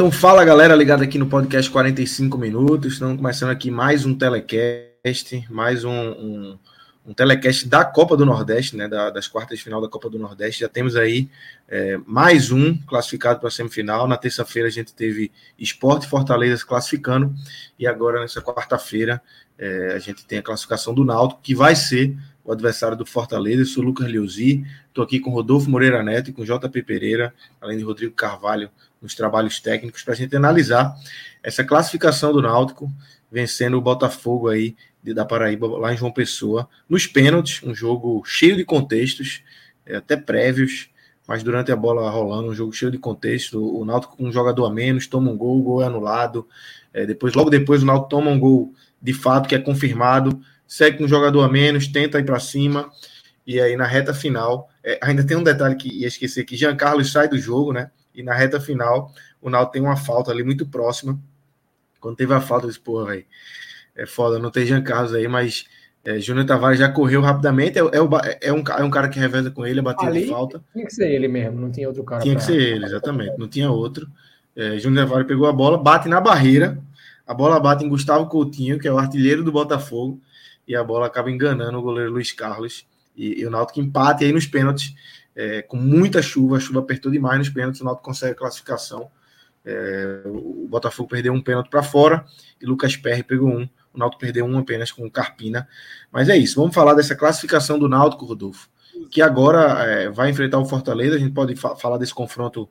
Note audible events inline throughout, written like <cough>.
Então fala galera ligada aqui no podcast 45 minutos. Estamos começando aqui mais um telecast, mais um, um, um telecast da Copa do Nordeste, né? Da, das quartas de final da Copa do Nordeste. Já temos aí é, mais um classificado para a semifinal. Na terça-feira a gente teve Esporte Fortaleza se classificando. E agora, nessa quarta-feira, é, a gente tem a classificação do Náutico, que vai ser o adversário do Fortaleza. Eu sou Lucas Liuzi, estou aqui com Rodolfo Moreira Neto e com JP Pereira, além de Rodrigo Carvalho nos trabalhos técnicos para a gente analisar essa classificação do Náutico, vencendo o Botafogo aí de, da Paraíba, lá em João Pessoa, nos pênaltis, um jogo cheio de contextos, é, até prévios, mas durante a bola rolando, um jogo cheio de contextos, o, Náutico com um jogador a menos, toma um gol, o gol é anulado, é, depois, logo depois o Náutico toma um gol de fato, que é confirmado, segue com um jogador a menos, tenta ir para cima, e aí na reta final, é, ainda tem um detalhe que ia esquecer, que Jean Carlos sai do jogo, né, e na reta final, o Náutico tem uma falta ali muito próxima. Quando teve a falta, eu disse, porra, velho, é foda, não tem Jean Carlos aí, mas é, Júnior Tavares já correu rapidamente. É, é, o, é, um, é um cara que reveza com ele, bateu de falta. Tinha que ser ele mesmo, não tinha outro cara. Tinha pra... que ser ele, exatamente, não tinha outro. É, Júnior Tavares pegou a bola, bate na barreira. A bola bate em Gustavo Coutinho, que é o artilheiro do Botafogo, e a bola acaba enganando o goleiro Luiz Carlos. E, e o Náutico empate aí nos pênaltis é, com muita chuva, a chuva apertou demais nos pênaltis, o Náutico consegue a classificação. É, o Botafogo perdeu um pênalti para fora e Lucas Perry pegou um. O Náutico perdeu um apenas com o Carpina. Mas é isso, vamos falar dessa classificação do Náutico, Rodolfo, que agora é, vai enfrentar o Fortaleza. A gente pode fa falar desse confronto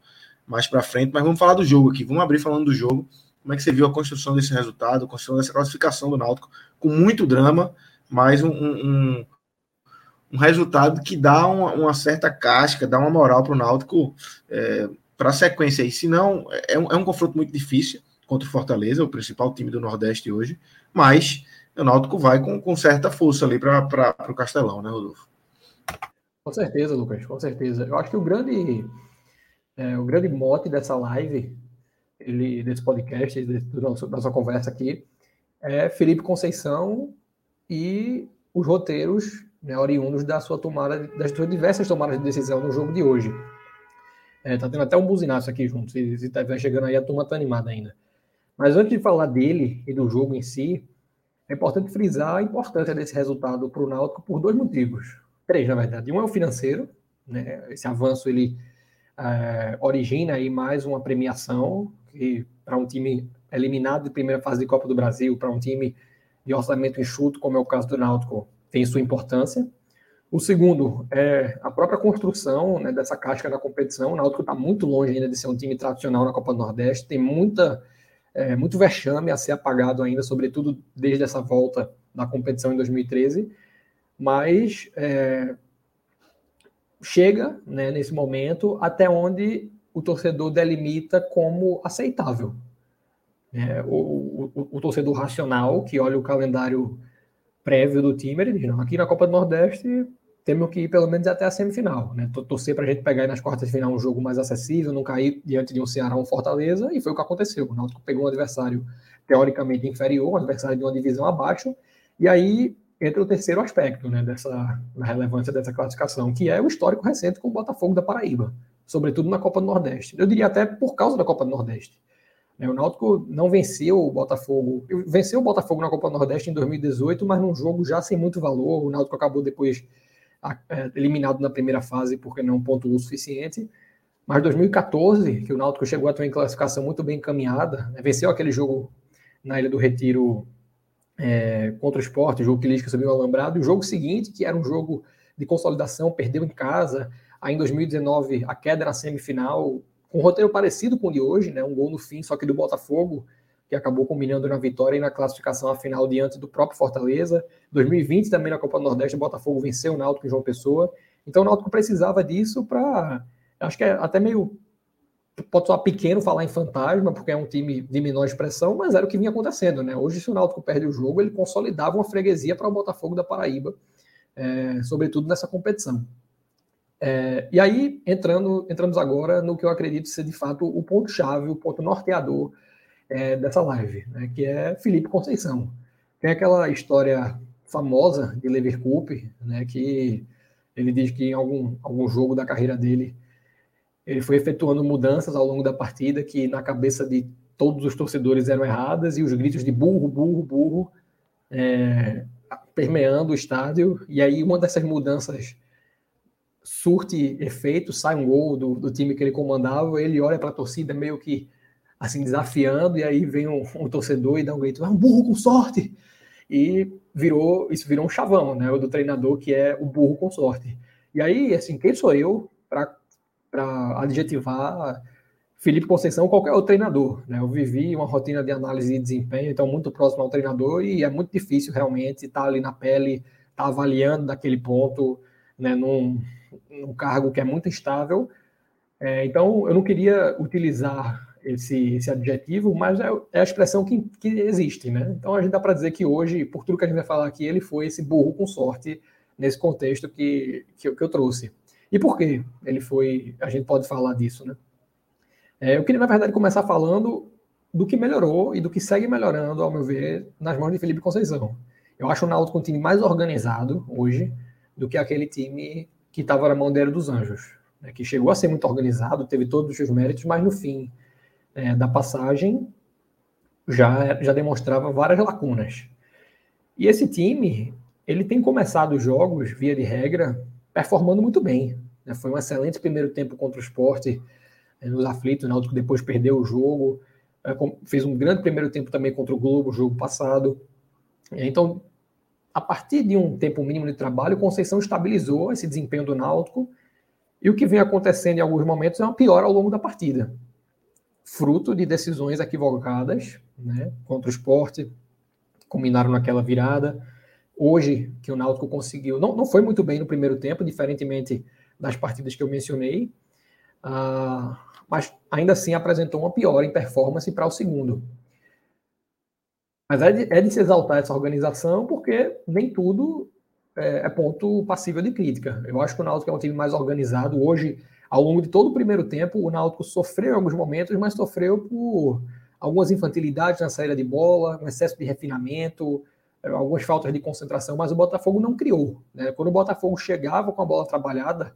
mais para frente, mas vamos falar do jogo aqui. Vamos abrir falando do jogo. Como é que você viu a construção desse resultado, a construção dessa classificação do Náutico, com muito drama, mas um, um, um resultado que dá uma, uma certa casca, dá uma moral para o Náutico é, para a sequência aí. Se não, é um, é um confronto muito difícil contra o Fortaleza, o principal time do Nordeste hoje, mas o Náutico vai com, com certa força ali para o Castelão, né, Rodolfo? Com certeza, Lucas, com certeza. Eu acho que o grande, é, o grande mote dessa live, ele, desse podcast, desse, da nossa conversa aqui, é Felipe Conceição e os roteiros né, oriundos da sua tomada, das suas diversas tomadas de decisão no jogo de hoje. É, tá tendo até um buzinaço aqui junto, se, se tá chegando aí, a turma tá animada ainda. Mas antes de falar dele e do jogo em si, é importante frisar a importância desse resultado para o Náutico por dois motivos. Três, na verdade. Um é o financeiro, né? esse avanço ele é, origina aí mais uma premiação que para um time eliminado de primeira fase de Copa do Brasil, para um time de orçamento enxuto, como é o caso do Náutico, tem sua importância. O segundo é a própria construção né, dessa casca na competição. O Náutico está muito longe ainda de ser um time tradicional na Copa do Nordeste. Tem muita, é, muito vexame a ser apagado ainda, sobretudo desde essa volta da competição em 2013. Mas é, chega né, nesse momento até onde o torcedor delimita como aceitável. É, o, o, o torcedor racional, que olha o calendário prévio do time, ele diz, não, aqui na Copa do Nordeste temos que ir pelo menos até a semifinal, né? Torcer para a gente pegar nas quartas de final um jogo mais acessível, não cair diante de um Ceará ou um Fortaleza, e foi o que aconteceu. O Náutico pegou um adversário teoricamente inferior, um adversário de uma divisão abaixo, e aí entra o terceiro aspecto, né, dessa relevância dessa classificação, que é o histórico recente com o Botafogo da Paraíba, sobretudo na Copa do Nordeste. Eu diria até por causa da Copa do Nordeste. Né, o Náutico não venceu o Botafogo, venceu o Botafogo na Copa Nordeste em 2018, mas num jogo já sem muito valor. O Náutico acabou depois é, eliminado na primeira fase porque não pontuou o suficiente. Mas 2014, que o Náutico chegou a ter uma classificação muito bem encaminhada, né, venceu aquele jogo na Ilha do Retiro é, contra o esporte, jogo que Lisca subiu alambrado, e o jogo seguinte, que era um jogo de consolidação, perdeu em casa. Aí em 2019, a queda na semifinal, com um roteiro parecido com o de hoje, né? Um gol no fim, só que do Botafogo, que acabou combinando na vitória e na classificação à final diante do próprio Fortaleza. 2020 também na Copa do Nordeste, o Botafogo venceu o Náutico em João Pessoa. Então o Náutico precisava disso para, acho que é até meio pode soar pequeno falar em fantasma, porque é um time de menor expressão, mas era o que vinha acontecendo, né? Hoje, se o Náutico perde o jogo, ele consolidava uma freguesia para o Botafogo da Paraíba, é, sobretudo nessa competição. É, e aí, entrando, entramos agora no que eu acredito ser de fato o ponto-chave, o ponto norteador é, dessa live, né, que é Felipe Conceição. Tem aquela história famosa de Leverkusen, né, que ele diz que em algum, algum jogo da carreira dele ele foi efetuando mudanças ao longo da partida que na cabeça de todos os torcedores eram erradas e os gritos de burro, burro, burro é, permeando o estádio. E aí uma dessas mudanças surte efeito, sai um gol do, do time que ele comandava, ele olha para a torcida meio que assim desafiando, e aí vem um, um torcedor e dá um grito, é um burro com sorte! E virou, isso virou um chavão, né? Do treinador que é o burro com sorte. E aí, assim, quem sou eu para adjetivar Felipe Conceição ou qualquer outro treinador. Né? Eu vivi uma rotina de análise de desempenho, então muito próximo ao treinador, e é muito difícil realmente estar ali na pele, estar avaliando daquele ponto, né, num, num cargo que é muito instável. É, então, eu não queria utilizar esse, esse adjetivo, mas é, é a expressão que, que existe, né? Então, a gente dá para dizer que hoje, por tudo que a gente vai falar aqui, ele foi esse burro com sorte nesse contexto que, que, eu, que eu trouxe. E por quê? Ele foi. A gente pode falar disso, né? É, eu queria, na verdade, começar falando do que melhorou e do que segue melhorando, ao meu ver, nas mãos de Felipe Conceição. Eu acho o Náutico um time mais organizado hoje do que aquele time que estava na mão dele dos Anjos, né, que chegou a ser muito organizado, teve todos os seus méritos, mas no fim é, da passagem já, já demonstrava várias lacunas. E esse time, ele tem começado os jogos, via de regra, performando muito bem. Né? Foi um excelente primeiro tempo contra o esporte é, nos aflitos, o Náutico depois perdeu o jogo, é, fez um grande primeiro tempo também contra o Globo, jogo passado. Então, a partir de um tempo mínimo de trabalho, Conceição estabilizou esse desempenho do Náutico e o que vem acontecendo em alguns momentos é uma piora ao longo da partida. Fruto de decisões equivocadas né, contra o esporte, combinaram naquela virada. Hoje, que o Náutico conseguiu, não, não foi muito bem no primeiro tempo, diferentemente das partidas que eu mencionei, uh, mas ainda assim apresentou uma piora em performance para o segundo. Mas é de, é de se exaltar essa organização, porque nem tudo é, é, ponto passível de crítica. Eu acho que o Náutico é um time mais organizado. Hoje, ao longo de todo o primeiro tempo, o Náutico sofreu em alguns momentos, mas sofreu por algumas infantilidades na saída de bola, um excesso de refinamento, é, algumas faltas de concentração, mas o Botafogo não criou. Né? Quando o Botafogo chegava com a bola trabalhada,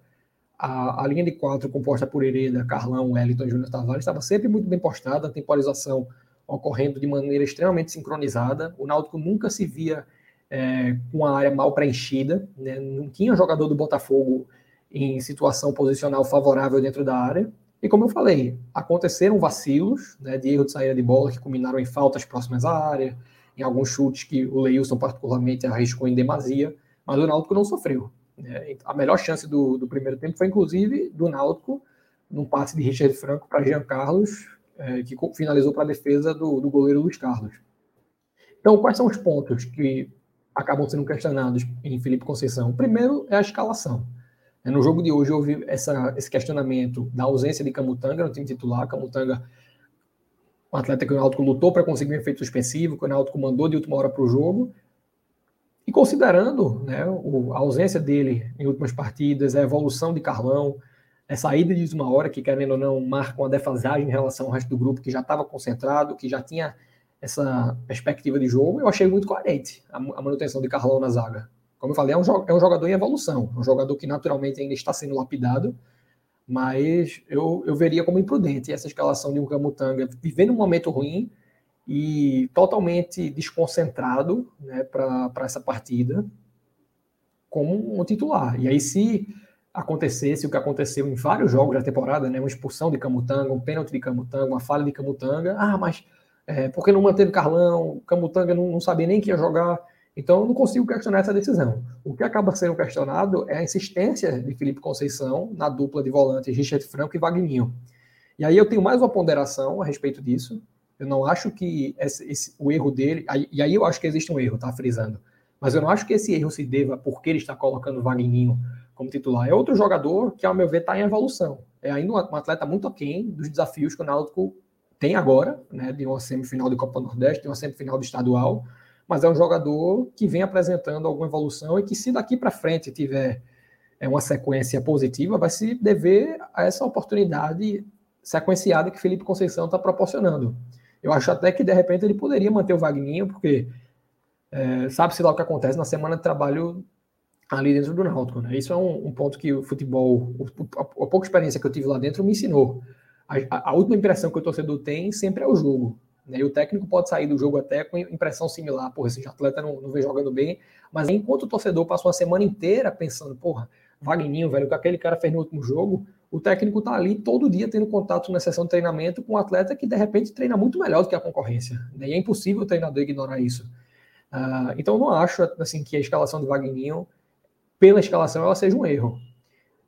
a, a linha de quatro composta por Hereda, Carlão, Wellington e Júnior Tavares estava sempre muito bem postada, a temporização ocorrendo de maneira extremamente sincronizada. O Náutico nunca se via é, com a área mal preenchida, né? não tinha jogador do Botafogo em situação posicional favorável dentro da área. E como eu falei, aconteceram vacilos né, de erro de saída de bola que culminaram em faltas próximas à área, em alguns chutes que o Leilson particularmente arriscou em demasia, mas o Náutico não sofreu. Né? A melhor chance do, do primeiro tempo foi, inclusive, do Náutico, num passe de Richard Franco para Jean Carlos, é, que finalizou para a defesa do, do goleiro Luiz Carlos. Então, quais são os pontos que acabam sendo questionados em Felipe Conceição? Primeiro é a escalação. É, no jogo de hoje houve essa, esse questionamento da ausência de Camutanga no time titular. Camutanga, um atleta que o Náutico lutou para conseguir um efeito suspensivo, que o Náutico mandou de última hora para o jogo. E considerando né, a ausência dele em últimas partidas, a evolução de Carlão, é saída de uma hora que, querendo ou não, marca uma defasagem em relação ao resto do grupo que já estava concentrado, que já tinha essa perspectiva de jogo, eu achei muito coerente a, a manutenção de Carlão na zaga. Como eu falei, é um, é um jogador em evolução, um jogador que naturalmente ainda está sendo lapidado, mas eu, eu veria como imprudente essa escalação de um Camutanga vivendo um momento ruim e totalmente desconcentrado né, para essa partida como um titular. E aí, se acontecesse o que aconteceu em vários jogos da temporada, né? Uma expulsão de Camutanga, um pênalti de Camutanga, uma falha de Camutanga. Ah, mas é, não manteve Carlão? Camutanga não, não sabia nem que ia jogar. Então, eu não consigo questionar essa decisão. O que acaba sendo questionado é a insistência de Felipe Conceição na dupla de volantes Richard Franco e Vagninho. E aí eu tenho mais uma ponderação a respeito disso. Eu não acho que esse, esse, o erro dele. E aí eu acho que existe um erro, tá frisando. Mas eu não acho que esse erro se deva porque ele está colocando o Vagninho como titular. É outro jogador que, ao meu ver, está em evolução. É ainda um atleta muito aquém dos desafios que o Náutico tem agora, né, de uma semifinal de Copa Nordeste, de uma semifinal de estadual, mas é um jogador que vem apresentando alguma evolução e que, se daqui para frente tiver é, uma sequência positiva, vai se dever a essa oportunidade sequenciada que Felipe Conceição está proporcionando. Eu acho até que, de repente, ele poderia manter o Vagninho, porque é, sabe-se lá o que acontece na semana de trabalho ali dentro do Náutico. Né? Isso é um, um, ponto que o futebol, a, a, pouca experiência que eu tive lá dentro me ensinou. A, a, última impressão que o torcedor tem sempre é o jogo. Né? E o técnico pode sair do jogo até com impressão similar. Porra, esse atleta não, não vem jogando bem. Mas enquanto o torcedor passa uma semana inteira pensando, porra, Wagninho, velho, o que aquele cara fez no último jogo, o técnico tá ali todo dia tendo contato na sessão de treinamento com um atleta que de repente treina muito melhor do que a concorrência. Né? E é impossível o treinador ignorar isso. Uh, então eu não acho assim que a escalação de Wagninho, pela escalação, ela seja um erro.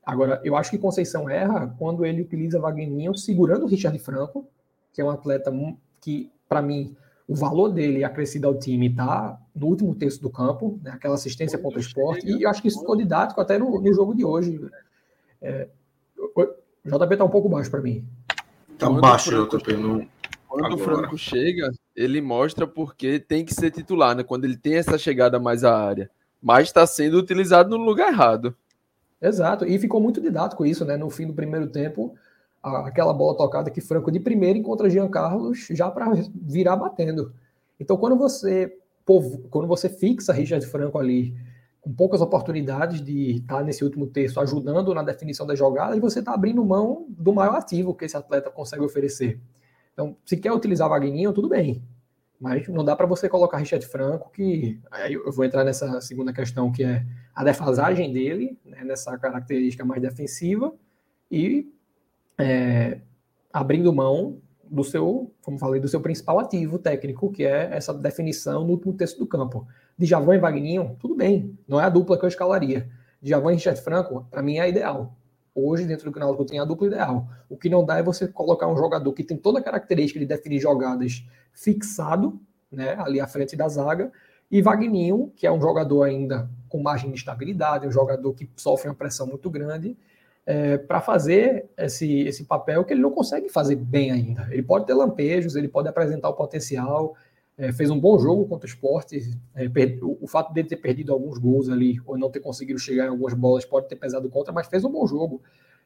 Agora, eu acho que Conceição erra quando ele utiliza Wagninho segurando o Richard Franco, que é um atleta que, para mim, o valor dele acrescido ao time está no último terço do campo, né, aquela assistência contra o esporte, e eu acho que isso ficou didático até no, no jogo de hoje. É, o JP está um pouco baixo para mim. Está baixo, JP. No... Quando Agora. o Franco chega, ele mostra porque tem que ser titular, né? Quando ele tem essa chegada mais à área. Mas está sendo utilizado no lugar errado. Exato, e ficou muito didático isso, né? No fim do primeiro tempo, aquela bola tocada que Franco de primeiro encontra Jean Carlos já para virar batendo. Então, quando você quando você fixa Richard Franco ali com poucas oportunidades de estar nesse último terço ajudando na definição das jogadas, você está abrindo mão do maior ativo que esse atleta consegue oferecer. Então, se quer utilizar Vagninho, tudo bem. Mas não dá para você colocar Richard Franco, que aí eu vou entrar nessa segunda questão, que é a defasagem dele, né, nessa característica mais defensiva, e é, abrindo mão do seu, como falei, do seu principal ativo técnico, que é essa definição no último terço do campo. De Javão e Vagninho, tudo bem, não é a dupla que eu escalaria. De Javão e Richard Franco, para mim é ideal. Hoje, dentro do eu tenho a dupla ideal. O que não dá é você colocar um jogador que tem toda a característica de definir jogadas fixado, né, ali à frente da zaga, e Vagninho, que é um jogador ainda com margem de estabilidade, um jogador que sofre uma pressão muito grande, é, para fazer esse, esse papel que ele não consegue fazer bem ainda. Ele pode ter lampejos, ele pode apresentar o potencial, é, fez um bom jogo contra o esporte. É, o, o, fato dele ter perdido alguns gols ali, ou não ter conseguido chegar em algumas bolas, pode ter pesado contra, mas fez um bom jogo.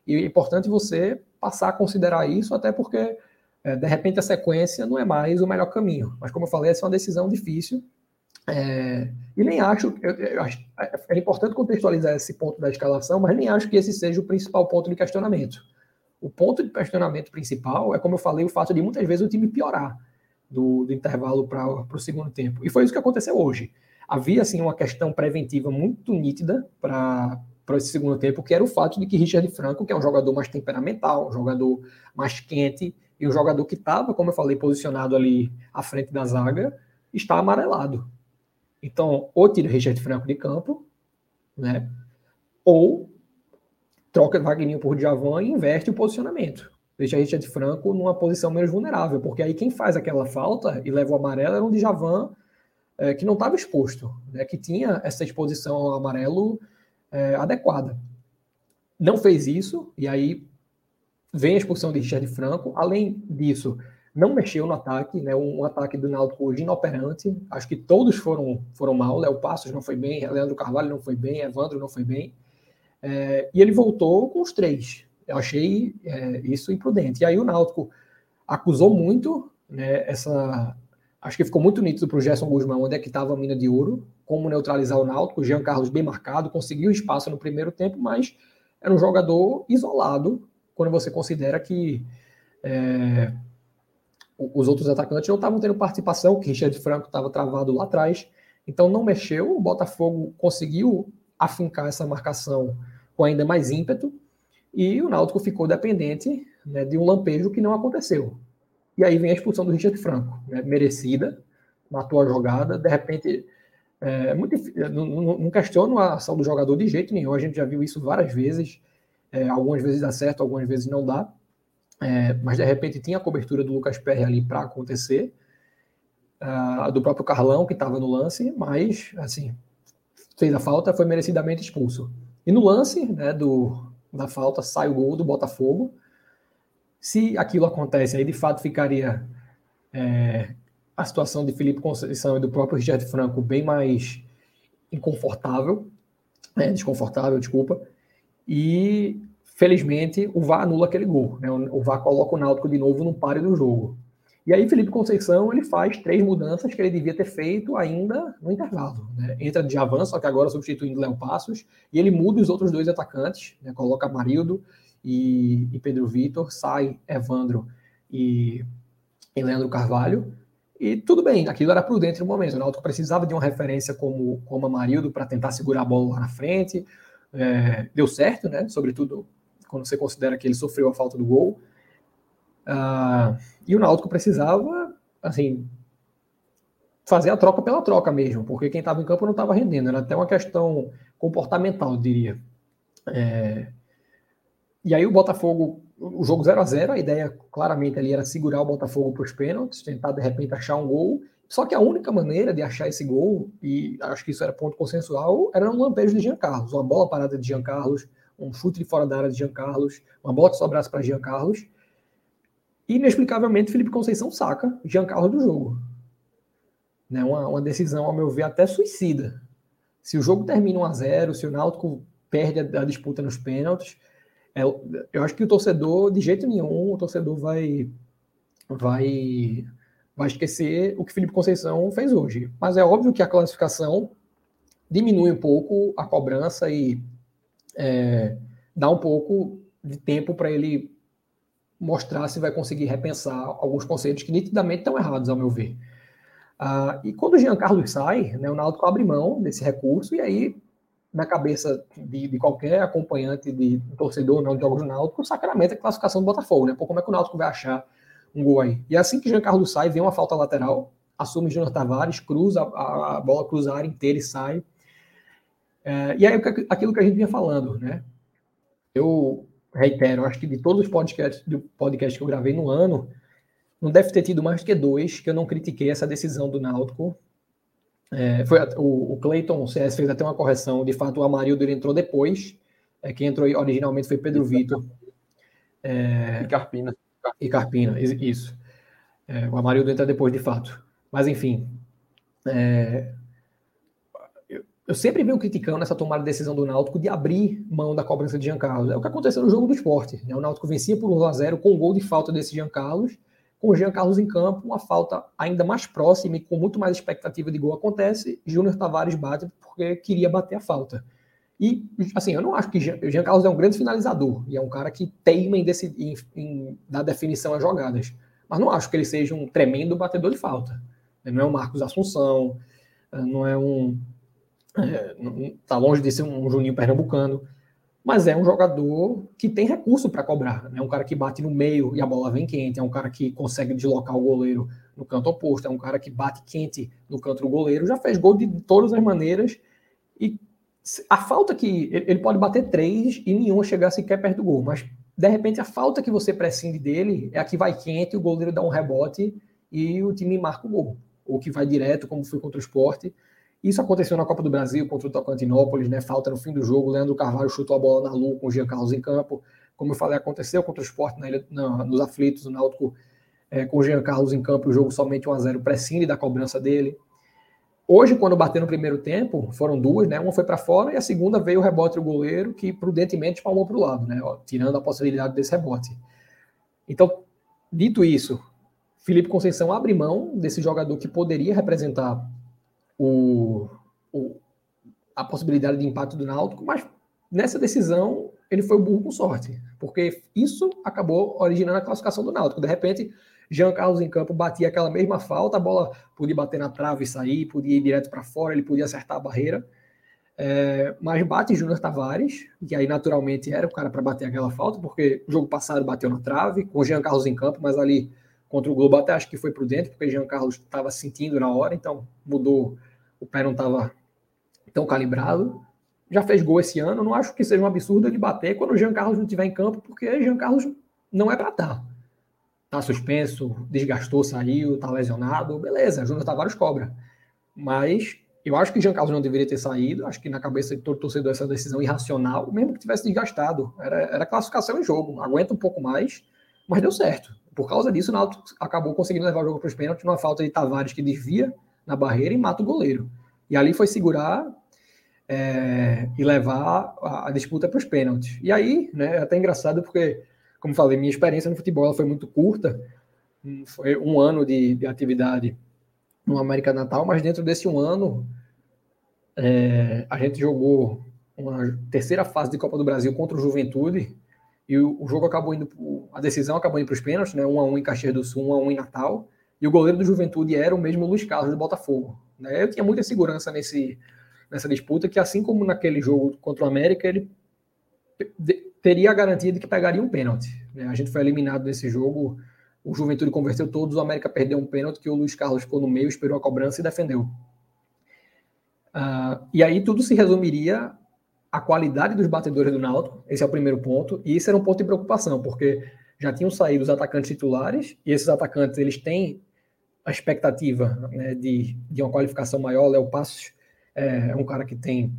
E é importante você passar a considerar isso, até porque, é, de repente, a sequência não é mais o melhor caminho. Mas, como eu falei, essa é uma decisão difícil. É, e nem acho, eu, eu acho, é importante contextualizar esse ponto da escalação, mas nem acho que esse seja o principal ponto de questionamento. O ponto de questionamento principal é, como eu falei, o fato de muitas vezes o time piorar do, do intervalo para o segundo tempo. E foi isso que aconteceu hoje. Havia, assim, uma questão preventiva muito nítida para esse segundo tempo, que era o fato de que Richard Franco, que é um jogador mais temperamental, um jogador mais quente, e um jogador que estava, como eu falei, posicionado ali à frente da zaga, está amarelado. Então, ou tira Richard Franco de campo, né? Ou troca Wagner por Djavan e inverte o posicionamento. Deixa Richard Franco numa posição menos vulnerável, porque aí quem faz aquela falta e leva o amarelo era um Djavan é, que não estava exposto, né? que tinha essa exposição ao amarelo é, adequada. Não fez isso, e aí vem a expulsão de Richard Franco. Além disso, não mexeu no ataque, né? Um, ataque do Náutico hoje inoperante. Acho que todos foram, foram mal. Léo Passos não foi bem, Leandro Carvalho não foi bem, Evandro não foi bem. É, e ele voltou com os três. Eu achei é, isso imprudente. E aí o Náutico acusou muito né, essa. Acho que ficou muito nítido para o Gerson Guzmão onde é que estava a mina de ouro, como neutralizar o Náutico. O Jean Carlos bem marcado, conseguiu espaço no primeiro tempo, mas era um jogador isolado quando você considera que é, os outros atacantes não estavam tendo participação, que Richard Franco estava travado lá atrás, então não mexeu. O Botafogo conseguiu afincar essa marcação com ainda mais ímpeto, e o Náutico ficou dependente né, de um lampejo que não aconteceu. E aí vem a expulsão do Richard Franco, né, merecida, matou a jogada, de repente É, muito, não, não, questiono a ação do jogador de jeito nenhum, a gente já viu isso várias vezes. É, algumas vezes dá certo, algumas vezes não dá. É, mas de repente tinha a cobertura do Lucas Perry ali para acontecer. Uh, do próprio Carlão, que estava no lance, mas assim, fez a falta, foi merecidamente expulso. E no lance né, do, da falta sai o gol do Botafogo. Se aquilo acontece, aí de fato ficaria é, a situação de Felipe Conceição e do próprio Richard Franco bem mais inconfortável, é, desconfortável, desculpa. E felizmente o VAR anula aquele gol. Né? O VAR coloca o Náutico de novo no páreo do jogo. E aí Felipe Conceição ele faz três mudanças que ele devia ter feito ainda no intervalo. Né? Entra de avanço, só que agora substituindo Léo Passos, e ele muda os outros dois atacantes, né? coloca Marildo e, e Pedro Vitor, sai Evandro e, e Leandro Carvalho. E tudo bem, aquilo era prudente no momento. O Náutico precisava de uma referência como, como a Marildo para tentar segurar a bola lá na frente. É, deu certo, né? Sobretudo quando você considera que ele sofreu a falta do gol. Uh, e o Náutico precisava, assim, fazer a troca pela troca mesmo, porque quem estava em campo não estava rendendo, era até uma questão comportamental, eu diria. É... E aí o Botafogo, o jogo 0 a 0 a ideia claramente ali era segurar o Botafogo para os pênaltis, tentar de repente achar um gol, só que a única maneira de achar esse gol, e acho que isso era ponto consensual, era um lampejo de Jean Carlos, uma bola parada de Jean Carlos, um chute de fora da área de Jean Carlos, uma bola que sobrasse para Jean Carlos, inexplicavelmente, Felipe Conceição saca Giancarlo do jogo. Né, uma, uma, decisão, ao meu ver, até suicida. Se o jogo termina 1 a 0 se o Náutico perde a, a disputa nos pênaltis, é, eu acho que o torcedor, de jeito nenhum, o torcedor vai, vai, vai esquecer o que Felipe Conceição fez hoje. Mas é óbvio que a classificação diminui um pouco a cobrança e é, dá um pouco de tempo para ele mostrar se vai conseguir repensar alguns conceitos que nitidamente estão errados, ao meu ver. Uh, e quando o Jean Carlos sai, né, o Náutico abre mão desse recurso, e aí, na cabeça de, de qualquer acompanhante de torcedor não de jogos do Náutico, sacramenta a classificação do Botafogo, né? Pô, como é que o Náutico vai achar um gol aí? E assim que Jean Carlos sai, vem uma falta lateral, assume Júnior Tavares, cruza a, a bola cruza a área inteira e sai. É, e aí aquilo que a gente vinha falando, né? Eu reitero, acho que de todos os podcasts, do podcast que eu gravei no ano, não deve ter tido mais que dois que eu não critiquei essa decisão do Náutico. É, foi o, o Clayton o CS fez até uma correção. De fato, o Amarildo ele entrou depois. É, quem entrou originalmente foi Pedro Vitor. É, e Carpina. E Carpina, isso. É, o Amarildo entra depois, de fato. Mas, enfim. Eu sempre venho criticando essa tomada de decisão do Náutico de abrir mão da cobrança de Jean Carlos. É o que aconteceu no jogo do esporte. Né? O Náutico vencia por 1 a 0 com um gol de falta desse Jean Carlos. Com o Jean Carlos em campo, uma falta ainda mais próxima e com muito mais expectativa de gol acontece. Júnior Tavares bate porque queria bater a falta. E, assim, eu não acho que Jean Carlos é um grande finalizador e é um cara que teima em, decidir, em, em dar definição às jogadas. Mas não acho que ele seja um tremendo batedor de falta. Não é um Marcos Assunção, não é um Está é, longe de ser um Juninho Pernambucano, mas é um jogador que tem recurso para cobrar. É um cara que bate no meio e a bola vem quente, é um cara que consegue deslocar o goleiro no canto oposto, é um cara que bate quente no canto do goleiro, já fez gol de todas as maneiras. E a falta que. Ele pode bater três e nenhuma chegar sequer perto do gol, mas de repente a falta que você prescinde dele é a que vai quente, o goleiro dá um rebote e o time marca o gol. Ou que vai direto, como foi contra o esporte. Isso aconteceu na Copa do Brasil contra o Tocantinópolis, né? Falta no fim do jogo, Leandro Carvalho chutou a bola na lua com o Jean Carlos em campo. Como eu falei, aconteceu contra o Sport na ilha, na, nos aflitos, o Náutico é, com o Jean Carlos em campo, o jogo somente 1 a 0 prescinde da cobrança dele. Hoje, quando bateu no primeiro tempo, foram duas, né? Uma foi para fora e a segunda veio o rebote do goleiro, que prudentemente palmou para o lado, né? Ó, tirando a possibilidade desse rebote. Então, dito isso, Felipe Conceição abre mão desse jogador que poderia representar o, o, a possibilidade de empate do Náutico, mas nessa decisão ele foi burro com sorte, porque isso acabou originando a classificação do Náutico. De repente, Jean Carlos em campo batia aquela mesma falta, a bola podia bater na trave e sair, podia ir direto para fora, ele podia acertar a barreira. É, mas bate Júnior Tavares, que aí naturalmente era o cara para bater aquela falta, porque o jogo passado bateu na trave, com Jean Carlos em campo, mas ali contra o Globo até acho que foi prudente, porque Jean Carlos estava sentindo na hora, então mudou o pé não estava tão calibrado. Já fez gol esse ano. Não acho que seja um absurdo ele bater quando o Jean Carlos não estiver em campo, porque Jean Carlos não é para estar. Tá suspenso, desgastou, saiu, tá lesionado. Beleza, Júnior Tavares cobra. Mas eu acho que Jean Carlos não deveria ter saído. Acho que na cabeça de todo torcedor essa decisão irracional, mesmo que tivesse desgastado. Era, era classificação em jogo. Aguenta um pouco mais, mas deu certo. Por causa disso, o Náutico acabou conseguindo levar o jogo para os pênaltis, numa falta de Tavares que desvia na barreira e mata o goleiro. E ali foi segurar é, e levar a, a disputa para os pênaltis. E aí, né, é até engraçado porque, como falei, minha experiência no futebol foi muito curta. Foi um ano de, de atividade no América Natal, mas dentro desse um ano é, a gente jogou uma terceira fase de Copa do Brasil contra o Juventude e o, o jogo acabou indo, a decisão acabou indo para os pênaltis, né? Um a um em Caxias do Sul, um a um em Natal. E o goleiro do Juventude era o mesmo Luiz Carlos do Botafogo. Né? Eu tinha muita segurança nesse, nessa disputa, que assim como naquele jogo contra o América, ele teria a garantia de que pegaria um pênalti. Né? A gente foi eliminado nesse jogo o Juventude converteu todos, o América perdeu um pênalti que o Luiz Carlos ficou no meio, esperou a cobrança e defendeu. Uh, e aí tudo se resumiria à qualidade dos batedores do Náutico, esse é o primeiro ponto, e isso era um ponto de preocupação, porque já tinham saído os atacantes titulares, e esses atacantes eles têm a expectativa né, de, de uma qualificação maior, Léo Passos é, é um cara que tem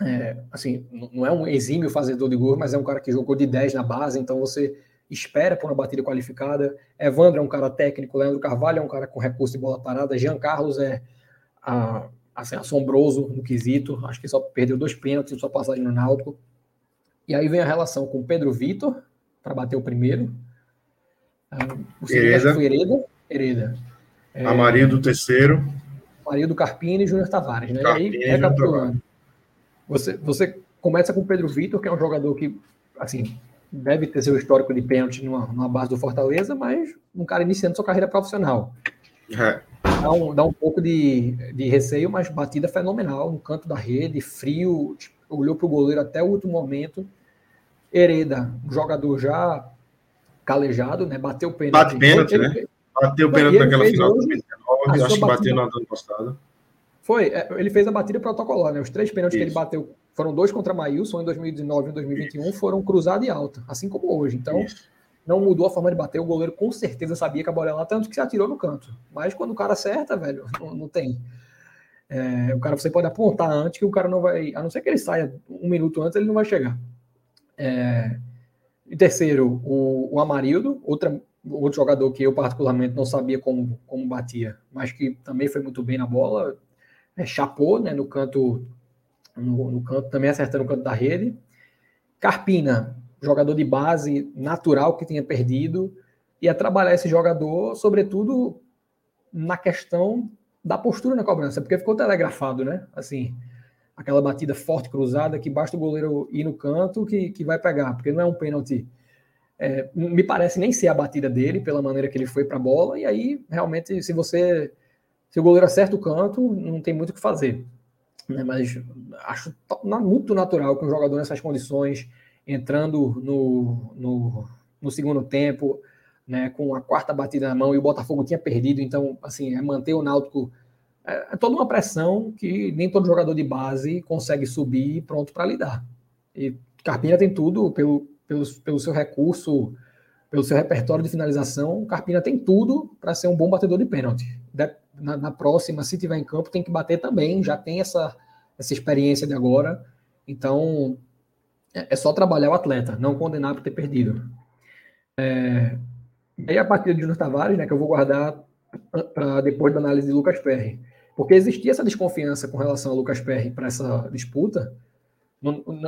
é, assim, não é um exímio fazedor de gol, mas é um cara que jogou de 10 na base, então você espera por uma batida qualificada. Evandro é um cara técnico, Leandro Carvalho é um cara com recurso de bola parada, Jean Carlos é a, assim, assombroso no quesito, acho que só perdeu dois pênaltis em sua passagem no Náutico. E aí vem a relação com Pedro Vitor, para bater o primeiro. Ah, o Hereda. Foi Hereda. Hereda. É, Amaria do terceiro. Maria do Carpini e Júnior Tavares, né? Carpini, e aí, recapitulando. Você, você começa com o Pedro Vitor, que é um jogador que, assim, deve ter seu histórico de pênalti numa, numa base do Fortaleza, mas um cara iniciando sua carreira profissional. É. Dá, um, dá um pouco de, de receio, mas batida fenomenal no canto da rede, frio, tipo, olhou para o goleiro até o último momento. Hereda, um jogador já calejado, né? Bateu pênalti. Bate pênalti, né? Bateu pênalti naquela final de 2019, acho que bateu no ano passado. Foi, é, ele fez a batida protocolar, né? Os três pênaltis Isso. que ele bateu foram dois contra Maílson em 2019 e 2021, foram cruzado e alta, assim como hoje. Então, Isso. não mudou a forma de bater. O goleiro com certeza sabia que a bola era lá, tanto que se atirou no canto. Mas quando o cara acerta, velho, não, não tem. É, o cara você pode apontar antes que o cara não vai. A não ser que ele saia um minuto antes, ele não vai chegar. É, e terceiro, o, o Amarildo, outra, outro jogador que eu particularmente não sabia como, como batia, mas que também foi muito bem na bola. É, chapou né, no canto no, no canto, também acertando o canto da rede. Carpina, jogador de base natural que tinha perdido, ia trabalhar esse jogador, sobretudo na questão da postura na cobrança, porque ficou telegrafado, né? Assim, aquela batida forte cruzada que basta o goleiro ir no canto que, que vai pegar, porque não é um pênalti. É, me parece nem ser a batida dele, pela maneira que ele foi para a bola, e aí realmente, se você. Se o goleiro acerta o canto, não tem muito o que fazer. Né, mas acho muito natural que um jogador nessas condições, entrando no, no, no, segundo tempo, né, com a quarta batida na mão e o Botafogo tinha perdido, então, assim, é manter o Náutico. É, é toda uma pressão que nem todo jogador de base consegue subir pronto para lidar. E Carpina tem tudo, pelo, pelo, pelo seu recurso, pelo seu repertório de finalização, Carpina tem tudo para ser um bom batedor de pênalti na, na, próxima, se tiver em campo, tem que bater também, já tem essa, essa experiência de agora. Então, é, é só trabalhar o atleta, não condenar por ter perdido. É, aí a partida de Júnior Tavares, né, que eu vou guardar para depois da análise de Lucas Perry. Porque existia essa desconfiança com relação a Lucas Perry para essa disputa.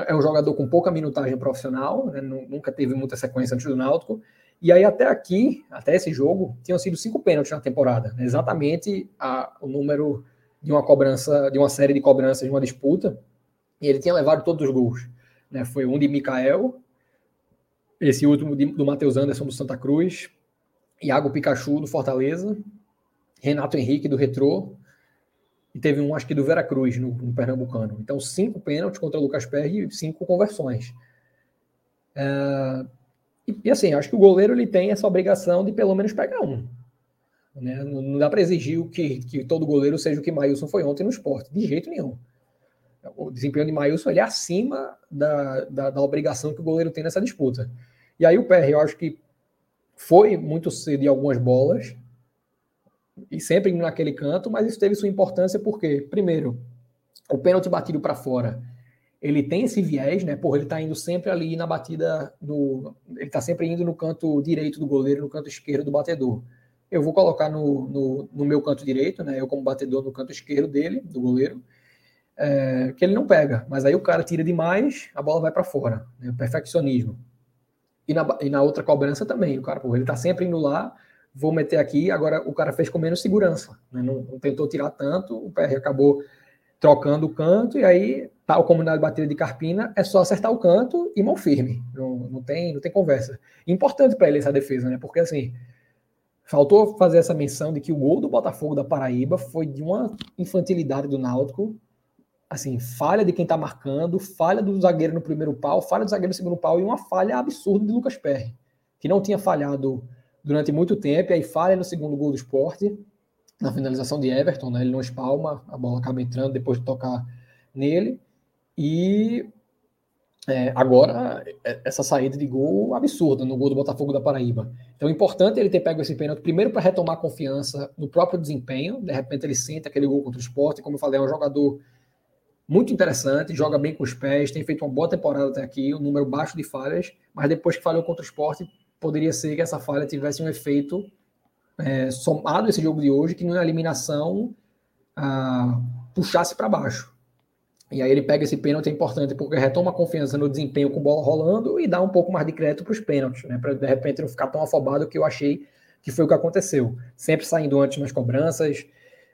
É um jogador com pouca minutagem profissional, né, nunca teve muita sequência antes do Náutico, e aí, até aqui, até esse jogo, tinham sido cinco pênaltis na temporada. Né? Exatamente a, o número de uma cobrança, de uma série de cobranças de uma disputa. E ele tinha levado todos os gols. Né? Foi um de Mikael, esse último de, do Matheus Anderson do Santa Cruz, Iago Pikachu do Fortaleza, Renato Henrique do Retrô, e teve um, acho que do Veracruz, no, no Pernambucano. Então, cinco pênaltis contra o Lucas Perry e cinco conversões. É, e, e, assim, acho que o goleiro ele tem essa obrigação de pelo menos pegar um. Né? Não, não dá para exigir que, que todo goleiro seja o que Maílson foi ontem no esporte, de jeito nenhum. o desempenho de Maílson ele é acima da, da, da, obrigação que o goleiro tem nessa disputa. E aí o PR, eu acho que foi muito cedo em algumas bolas, e sempre naquele canto, mas isso teve sua importância porque, primeiro, o pênalti batido para fora, ele tem esse viés, né? Porra, ele tá indo sempre ali na batida. Ele tá sempre indo no canto direito do goleiro, no canto esquerdo do batedor. Eu vou colocar no, no, no meu canto direito, né? Eu, como batedor, no canto esquerdo dele, do goleiro, é, que ele não pega. Mas aí o cara tira demais, a bola vai para fora. Né? Perfeccionismo. E na, e na outra cobrança também. O cara, porra, ele tá sempre indo lá, vou meter aqui. Agora o cara fez com menos segurança. Né? Não, não tentou tirar tanto, o PR acabou trocando o canto, e aí tal tá, comunidade batida de Carpina, é só acertar o canto e mão firme. Não, não, tem, não tem conversa. Importante para ele essa defesa, né? Porque assim, faltou fazer essa menção de que o gol do Botafogo da Paraíba foi de uma infantilidade do Náutico. Assim, falha de quem tá marcando, falha do zagueiro no primeiro pau, falha do zagueiro no segundo pau e uma falha absurda de Lucas Perry, que não tinha falhado durante muito tempo, e aí falha no segundo gol do esporte, na finalização de Everton, né? Ele não espalma, a bola acaba entrando depois de tocar nele. E é, agora, é, essa saída de gol absurda no gol do Botafogo da Paraíba. Então, é importante ele ter pego esse pênalti, primeiro para retomar confiança no próprio desempenho. De repente, ele sente aquele gol contra o esporte. Como eu falei, é um jogador muito interessante, joga bem com os pés, tem feito uma boa temporada até aqui, um número baixo de falhas, mas depois que falhou contra o esporte, poderia ser que essa falha tivesse um efeito é, somado a esse jogo de hoje, que na eliminação ah, puxasse para baixo. E aí ele pega esse pênalti é importante porque retoma a confiança no desempenho com bola rolando e dá um pouco mais de crédito para os pênaltis, né? Para de repente não ficar tão afobado que eu achei que foi o que aconteceu. Sempre saindo antes nas cobranças,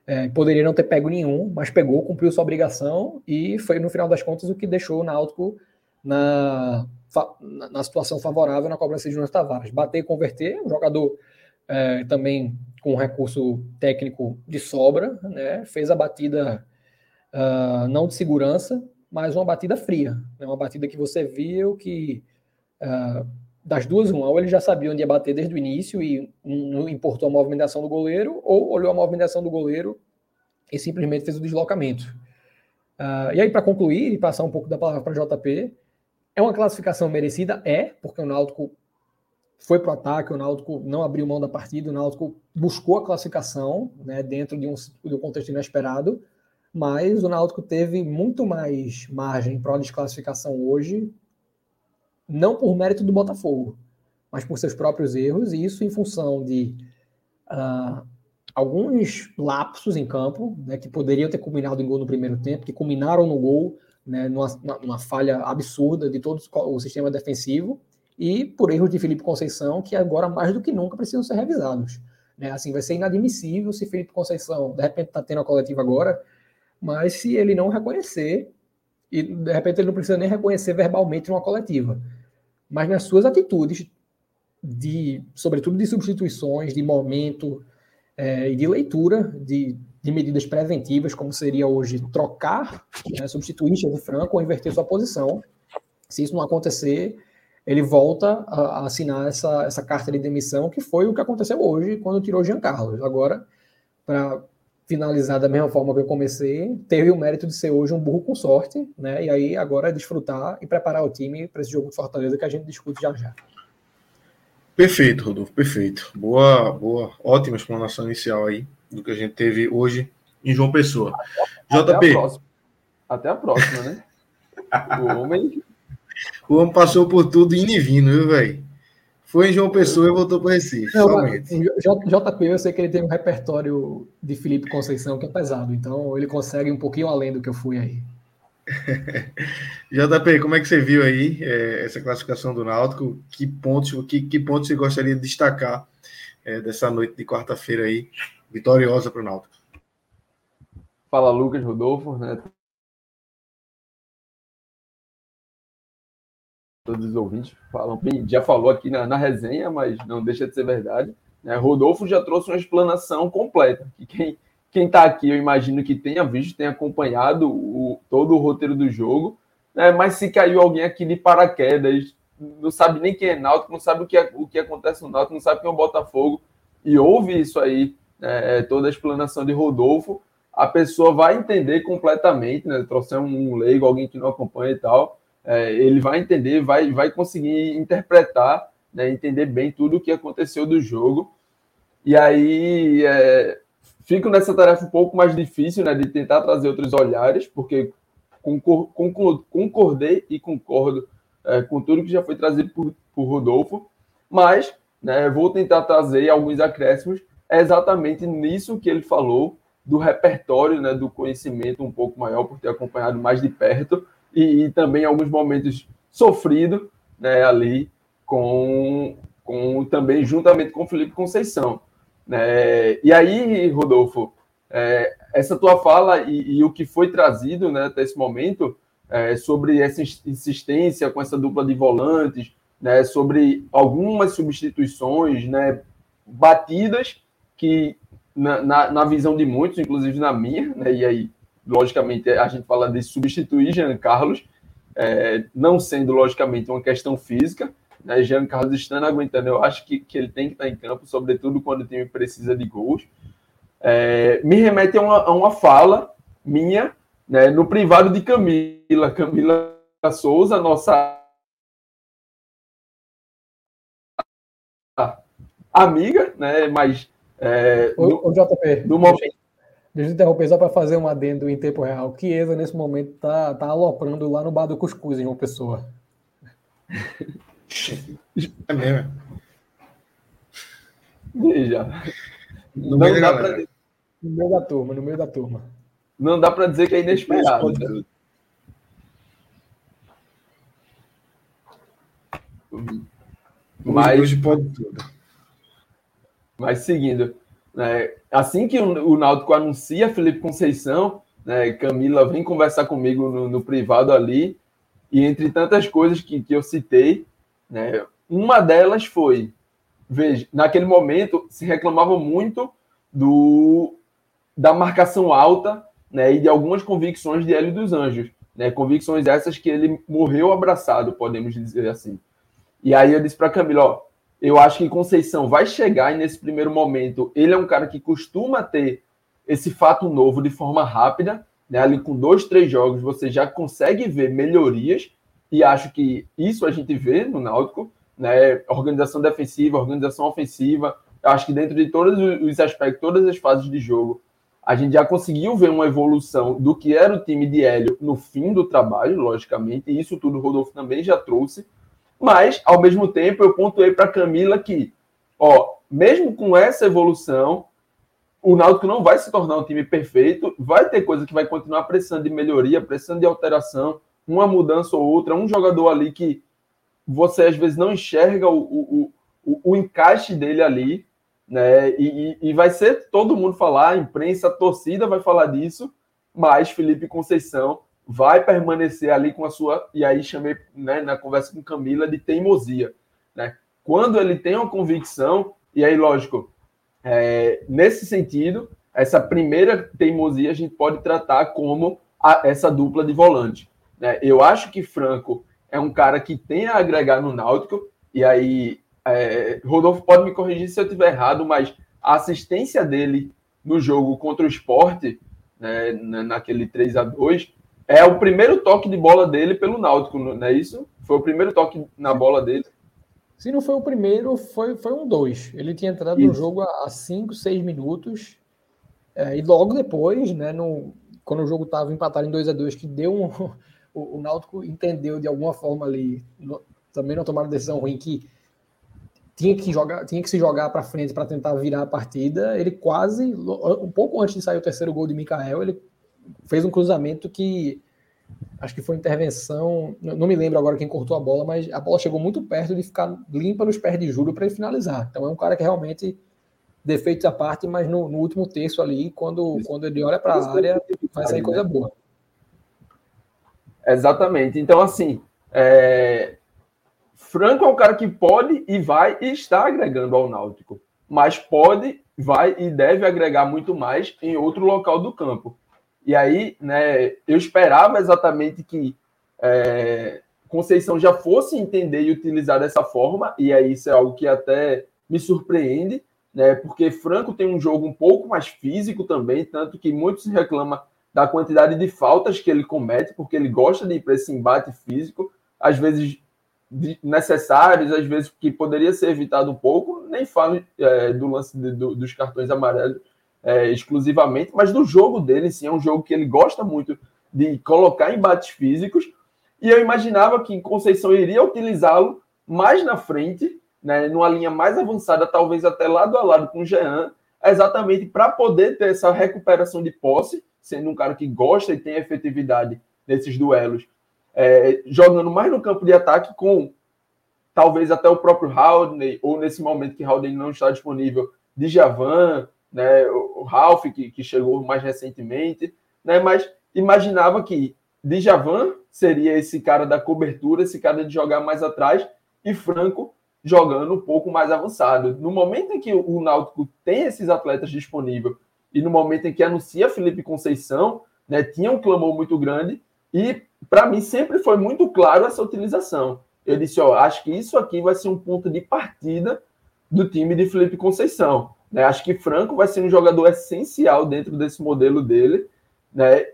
é, poderia não ter pego nenhum, mas pegou, cumpriu sua obrigação e foi no final das contas o que deixou o Náutico na, na situação favorável na cobrança de Jonas Tavares. Bater e converter, um jogador é, também com recurso técnico de sobra, né? Fez a batida uh, não de segurança, mas uma batida fria. Né? Uma batida que você viu que uh, das duas, uma, ou ele já sabia onde ia bater desde o início e não importou a movimentação do goleiro, ou olhou a movimentação do goleiro e simplesmente fez o deslocamento. Uh, e aí, para concluir e passar um pouco da palavra para JP, é uma classificação merecida? É, porque o Náutico foi para o ataque, o Náutico não abriu mão da partida, o Náutico buscou a classificação né, dentro de um, de um contexto inesperado, mas o Náutico teve muito mais margem para a desclassificação hoje, não por mérito do Botafogo, mas por seus próprios erros, e isso em função de uh, alguns lapsos em campo, né, que poderiam ter culminado em gol no primeiro tempo, que culminaram no gol, né, numa, numa falha absurda de todo o sistema defensivo, e por erros de Felipe Conceição, que agora mais do que nunca precisam ser revisados. Né? Assim, vai ser inadmissível se Felipe Conceição, de repente, está tendo a coletiva agora, mas se ele não reconhecer, e de repente ele não precisa nem reconhecer verbalmente uma coletiva, mas nas suas atitudes, de, sobretudo de substituições, de momento é, e de leitura de, de, medidas preventivas, como seria hoje trocar, né, substituir Chico Franco ou inverter sua posição. Se isso não acontecer, ele volta a, a, assinar essa, essa carta de demissão, que foi o que aconteceu hoje quando tirou Jean Carlos. Agora, para finalizar da mesma forma que eu comecei, teve o mérito de ser hoje um burro com sorte, né? E aí agora é desfrutar e preparar o time para esse jogo de Fortaleza que a gente discute já já. Perfeito, Rodolfo, perfeito. Boa, boa, ótima explanação inicial aí do que a gente teve hoje em João Pessoa. Até, JP. A até a próxima, né? o homem. O homem passou por tudo indo e vindo, viu, velho? Foi em João Pessoa e voltou para Recife. Não, somente. JP, eu sei que ele tem um repertório de Felipe Conceição que é pesado, então ele consegue um pouquinho além do que eu fui aí. <laughs> JP, como é que você viu aí é, essa classificação do Náutico? Que pontos, que, que pontos você gostaria de destacar é, dessa noite de quarta-feira aí, vitoriosa para o Náutico? Fala Lucas Rodolfo, né? todos os ouvintes falam, já falou aqui na, na resenha, mas não deixa de ser verdade. Né? Rodolfo já trouxe uma explanação completa. Que quem quem está aqui, eu imagino que tenha visto, tenha acompanhado o, todo o roteiro do jogo. Né? Mas se caiu alguém aqui de paraquedas, não sabe nem quem é Náutico, não sabe o que, é, o que acontece no Náutico, não sabe quem é o Botafogo, e ouve isso aí? É toda a explanação de Rodolfo, a pessoa vai entender completamente, né? Trouxer um leigo, alguém que não acompanha e tal, é, ele vai entender, vai, vai conseguir interpretar, né? entender bem tudo o que aconteceu do jogo. E aí é, fico nessa tarefa um pouco mais difícil, né? De tentar trazer outros olhares, porque concordei e concordo é, com tudo que já foi trazido por, por Rodolfo, mas né, vou tentar trazer alguns acréscimos exatamente nisso que ele falou do repertório, né, do conhecimento um pouco maior por ter acompanhado mais de perto e, e também alguns momentos sofrido, né, ali com, com também juntamente com Felipe Conceição. Né? E aí, Rodolfo, é, essa tua fala e, e, o que foi trazido né, até esse momento é, sobre essa insistência com essa dupla de volantes, né, sobre algumas substituições né, batidas que, na, na, na, visão de muitos, inclusive na minha, né, e aí, logicamente, a gente fala de substituir Jean Carlos, é, não sendo, logicamente, uma questão física, né, Jean Carlos estando aguentando, eu acho que, que ele tem que estar em campo, sobretudo quando o time precisa de gols. É, me remete a uma, a uma fala minha né, no privado de Camila, Camila Souza, nossa amiga, né, mas é, o, no, o JP, no momento... Deixa eu interromper só para fazer um adendo em tempo real. Chiesa, nesse momento, tá, tá aloprando lá no bar do Cuscuz, em uma pessoa. <laughs> É mesmo. Veja. No não dá pra... No meio da turma, no meio da turma. Não dá para dizer que é inesperado. Né? Mas hoje pode tudo. Mas seguindo, né, assim que o, Náutico anuncia Felipe Conceição, né, Camila vem conversar comigo no, no, privado ali, e entre tantas coisas que, que eu citei, né, uma delas foi, veja, naquele momento se reclamava muito do da marcação alta né, e de algumas convicções de Hélio dos Anjos. Né, convicções essas que ele morreu abraçado, podemos dizer assim. E aí eu disse para Camila, ó, eu acho que Conceição vai chegar e nesse primeiro momento ele é um cara que costuma ter esse fato novo de forma rápida, né, ali com dois, três jogos você já consegue ver melhorias e acho que isso a gente vê no Náutico, né, organização defensiva, organização ofensiva, eu acho que dentro de todos os aspectos, todas as fases de jogo, a gente já conseguiu ver uma evolução do que era o time de Hélio no fim do trabalho, logicamente, e isso tudo o Rodolfo também já trouxe. Mas, ao mesmo tempo, eu pontuei para Camila que, ó, mesmo com essa evolução, o Náutico não vai se tornar um time perfeito, vai ter coisa que vai continuar precisando de melhoria, precisando de alteração, uma mudança ou outra, um jogador ali que você às vezes não enxerga o, o, o, o encaixe dele ali, né? E, e, vai ser todo mundo falar, a imprensa, a torcida vai falar disso, mas Felipe Conceição vai permanecer ali com a sua. E aí chamei né, na conversa com Camila de teimosia. Né? Quando ele tem uma convicção, e aí, lógico, é, nesse sentido, essa primeira teimosia a gente pode tratar como a, essa dupla de volante. Né? Eu acho que Franco é um cara que tem a agregar no Náutico, e aí é, Rodolfo pode me corrigir se eu estiver errado, mas a assistência dele no jogo contra o esporte, né, naquele 3 a 2 é o primeiro toque de bola dele pelo Náutico, não é isso? Foi o primeiro toque na bola dele. Se não foi o primeiro, foi, foi um dois. Ele tinha entrado isso. no jogo há 5, 6 minutos. É, e logo depois, né, no, quando o jogo estava empatado em 2 a 2 que deu um, <laughs> o, o Náutico entendeu de alguma forma ali, no, também não tomaram decisão ruim, que tinha que jogar, tinha que se jogar para frente para tentar virar a partida. Ele quase, um pouco antes de sair o terceiro gol de Mikael, ele fez um cruzamento que acho que foi intervenção, não me lembro agora quem cortou a bola, mas a bola chegou muito perto de ficar limpa nos pés de Júlio para ele finalizar. Então é um cara que realmente defeitos à parte, mas no, no último terço ali, quando, quando ele olha para a área, vai sair coisa boa. Exatamente. Então, assim, é, Franco é um cara que pode e vai e está agregando ao Náutico, mas pode, vai e deve agregar muito mais em outro local do campo. E aí, né, eu esperava exatamente que é, Conceição já fosse entender e utilizar dessa forma, e aí isso é algo que até me surpreende, né? Porque Franco tem um jogo um pouco mais físico também, tanto que muitos reclamam da quantidade de faltas que ele comete, porque ele gosta de ir para esse embate físico, às vezes necessários, às vezes que poderia ser evitado um pouco, nem falo é, do lance de, do, dos cartões amarelos é, exclusivamente, mas do jogo dele, sim, é um jogo que ele gosta muito de colocar embates físicos, e eu imaginava que Conceição iria utilizá-lo mais na frente, né, numa linha mais avançada, talvez até lado a lado com o Jean, exatamente para poder ter essa recuperação de posse, sendo um cara que gosta e tem efetividade nesses duelos, é, jogando mais no campo de ataque com talvez até o próprio Haldane, ou nesse momento que Haldane não está disponível, de Javan, né, o Ralph, que, que chegou mais recentemente, né, mas imaginava que Djavan seria esse cara da cobertura, esse cara de jogar mais atrás, e Franco jogando um pouco mais avançado. No momento em que o Náutico tem esses atletas disponíveis e no momento em que anuncia Felipe Conceição, né, tinha um clamor muito grande e para mim sempre foi muito claro essa utilização. Eu disse, ó, acho que isso aqui vai ser um ponto de partida do time de Felipe Conceição. Né? Acho que Franco vai ser um jogador essencial dentro desse modelo dele. Né?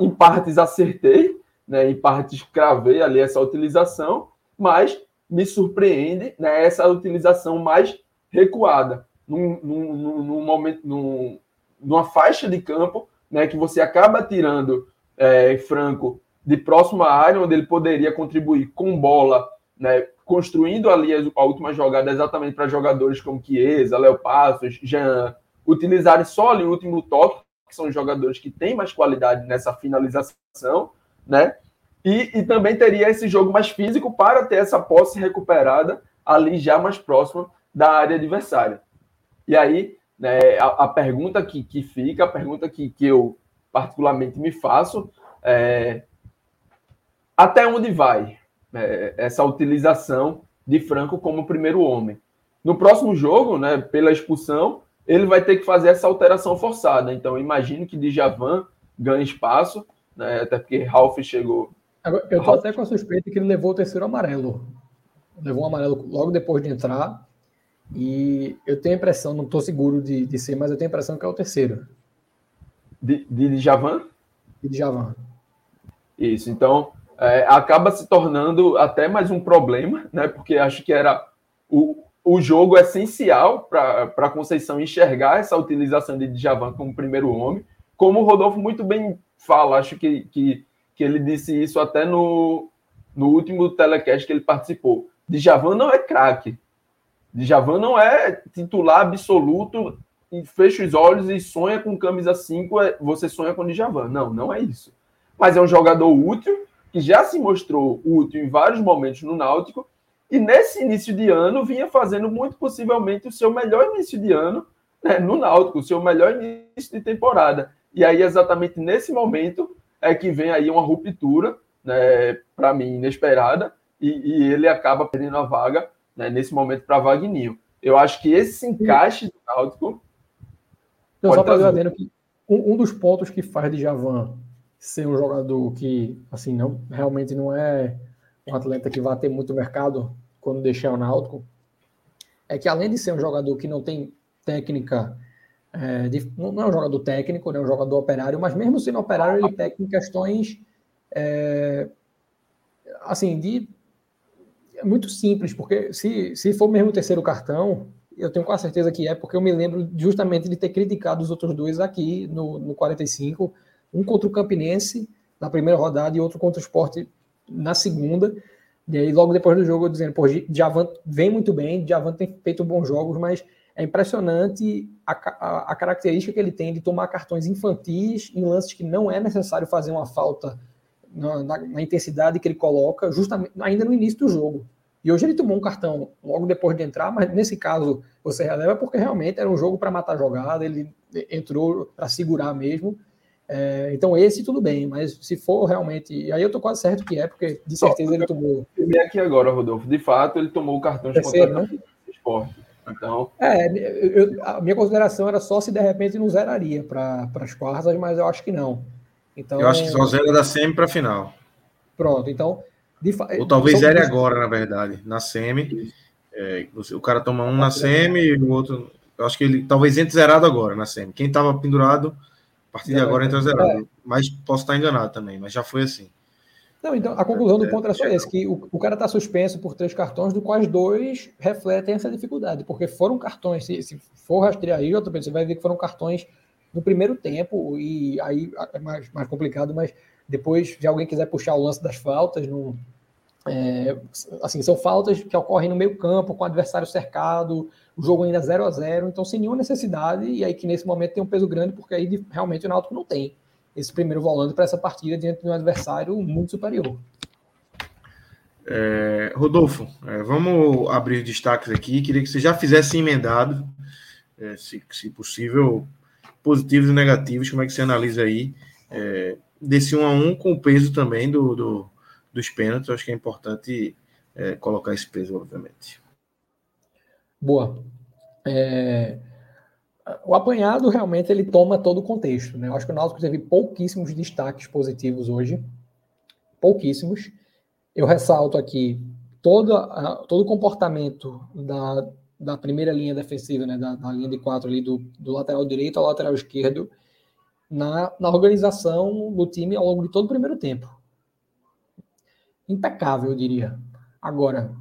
Em partes acertei, né? em partes cravei ali essa utilização, mas me surpreende né? essa utilização mais recuada, num, num, num momento, num, numa faixa de campo né? que você acaba tirando é, Franco de próxima área, onde ele poderia contribuir com bola, né, construindo ali a última jogada exatamente para jogadores como Chiesa, Léo Passos, Jean, utilizarem só ali o último toque, que são jogadores que têm mais qualidade nessa finalização, né? E, e também teria esse jogo mais físico para ter essa posse recuperada ali já mais próxima da área adversária. E aí, né, a, a pergunta que, que fica, a pergunta que, que eu particularmente me faço é até onde vai é, essa utilização de Franco como primeiro homem. No próximo jogo, né, pela expulsão, ele vai ter que fazer essa alteração forçada. Então, imagino que Djavan ganhe espaço, né, até porque Ralph chegou. Eu estou até com a suspeita que ele levou o terceiro amarelo. Levou um amarelo logo depois de entrar. E eu tenho a impressão, não estou seguro de, de ser, mas eu tenho a impressão que é o terceiro. De, de Djavan? De Djavan. Isso, então é, acaba se tornando até mais um problema, né? Porque acho que era o, o jogo essencial para a Conceição enxergar essa utilização de Djavan como primeiro homem. Como o Rodolfo muito bem fala, acho que, que, que ele disse isso até no, no último telecast que ele participou. Djavan não é craque. Djavan não é titular absoluto e fecha os olhos e sonha com camisa 5, é, você sonha com Djavan. Não, não é isso. Mas é um jogador útil que já se mostrou útil em vários momentos no Náutico, e nesse início de ano vinha fazendo muito possivelmente o seu melhor início de ano né, no Náutico, o seu melhor início de temporada. E aí, exatamente nesse momento, é que vem aí uma ruptura, né, para mim, inesperada, e, e, ele acaba perdendo a vaga né, nesse momento para Vagninho. Eu acho que esse encaixe do Náutico. Então, só para um, um, dos pontos que faz de Javan ser um jogador que, assim, não realmente não é um atleta que vai ter muito mercado quando deixar o Náutico, é que além de ser um jogador que não tem técnica, é, de, não é um jogador técnico, é um jogador operário, mas mesmo sendo operário, ele tem questões, é, assim, de é muito simples, porque se, se for mesmo o terceiro cartão, eu tenho quase certeza que é, porque eu me lembro justamente de ter criticado os outros dois aqui no, no 45, um contra o Campinense na primeira rodada e outro contra o Sport na segunda. E aí, logo depois do jogo, eu dizendo, pô, vem muito bem, Javan tem feito bons jogos, mas é impressionante a, a, a, característica que ele tem de tomar cartões infantis em lances que não é necessário fazer uma falta na, na, na, intensidade que ele coloca, justamente ainda no início do jogo. E hoje ele tomou um cartão logo depois de entrar, mas nesse caso você releva porque realmente era um jogo para matar jogada, ele entrou para segurar mesmo. É, então, esse tudo bem, mas se for realmente. Aí eu tô quase certo que é, porque de certeza ele tomou. Eu aqui agora, Rodolfo. De fato, ele tomou o cartão de Terceiro, né? esporte. Então... É, eu, a minha consideração era só se de repente não zeraria para as quartas, mas eu acho que não. Então, eu acho que só zera da semi para final. Pronto, então. Ou talvez zere agora, na verdade, na semi. É, você, o cara toma um na semi e o outro. Eu acho que ele talvez entre zerado agora na semi. Quem estava pendurado, a partir de agora entra zerado. É. Mas posso estar enganado também, mas já foi assim. Não, então a conclusão do ponto era só esse, que o, o cara está suspenso por três cartões, do quais dois refletem essa dificuldade, porque foram cartões, se, se for rastrear aí, você vai ver que foram cartões no primeiro tempo, e aí é mais, mais complicado, mas depois, se alguém quiser puxar o lance das faltas, no, é, assim, são faltas que ocorrem no meio campo, com o adversário cercado, o jogo ainda 0 a 0 então sem nenhuma necessidade, e aí que nesse momento tem um peso grande, porque aí realmente o Náutico não tem esse primeiro volante para essa partida diante de um adversário muito superior. É, Rodolfo, é, vamos abrir destaques aqui. Queria que você já fizesse emendado, é, se, se, possível, positivos e negativos. Como é que você analisa aí é, desse um a um com o peso também do, do dos pênaltis? Acho que é importante é, colocar esse peso, obviamente. Boa. É, o apanhado realmente ele toma todo o contexto. Né? Eu acho que o Náutico teve pouquíssimos destaques positivos hoje. Pouquíssimos. Eu ressalto aqui todo, todo o comportamento da, da primeira linha defensiva, né? da, da linha de quatro ali, do, do lateral direito ao lateral esquerdo, na, na organização do time ao longo de todo o primeiro tempo. Impecável, eu diria. Agora,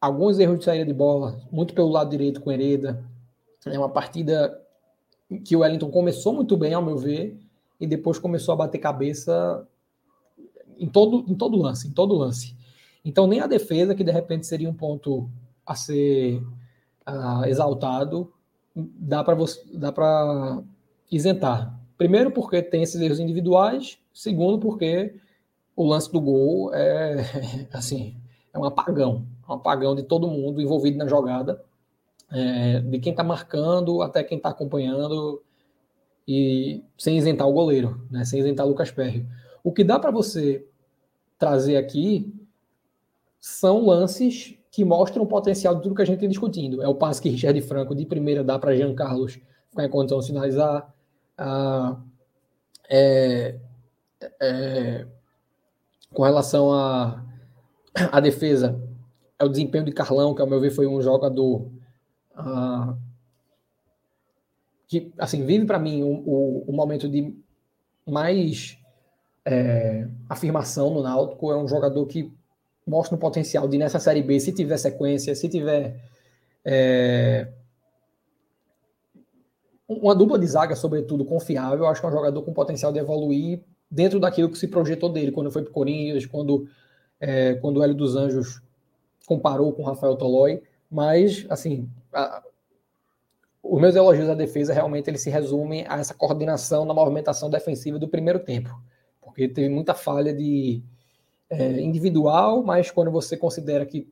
alguns erros de saída de bola, muito pelo lado direito com Hereda, é uma partida que o Wellington começou muito bem, ao meu ver, e depois começou a bater cabeça em todo, em todo lance, em todo lance. Então nem a defesa, que de repente seria um ponto a ser uh, exaltado, dá para dá para isentar. Primeiro porque tem esses erros individuais, segundo porque o lance do gol é <laughs> assim, é um apagão, um apagão de todo mundo envolvido na jogada é, de quem está marcando até quem está acompanhando e sem isentar o goleiro, né, sem isentar o Lucas Perry. O que dá para você trazer aqui são lances que mostram o potencial de tudo que a gente tem discutindo. É o passe que Richard Franco de primeira dá para Jean Carlos ficar em condição de sinalizar. Ah, é, é, com relação à a, a defesa, é o desempenho de Carlão, que ao meu ver foi um jogador uh, que assim vive para mim o, o, o, momento de mais é, afirmação no Náutico. É um jogador que mostra o potencial de nessa série B se tiver sequência se tiver é, uma dupla de zaga sobretudo confiável acho que é um jogador com potencial de evoluir dentro daquilo que se projetou dele quando foi para o Corinthians quando é, quando o Hélio dos Anjos comparou com o Rafael Tolói mas assim a, os meus elogios à defesa realmente eles se resumem a essa coordenação na movimentação defensiva do primeiro tempo, porque teve muita falha de é, individual, mas quando você considera que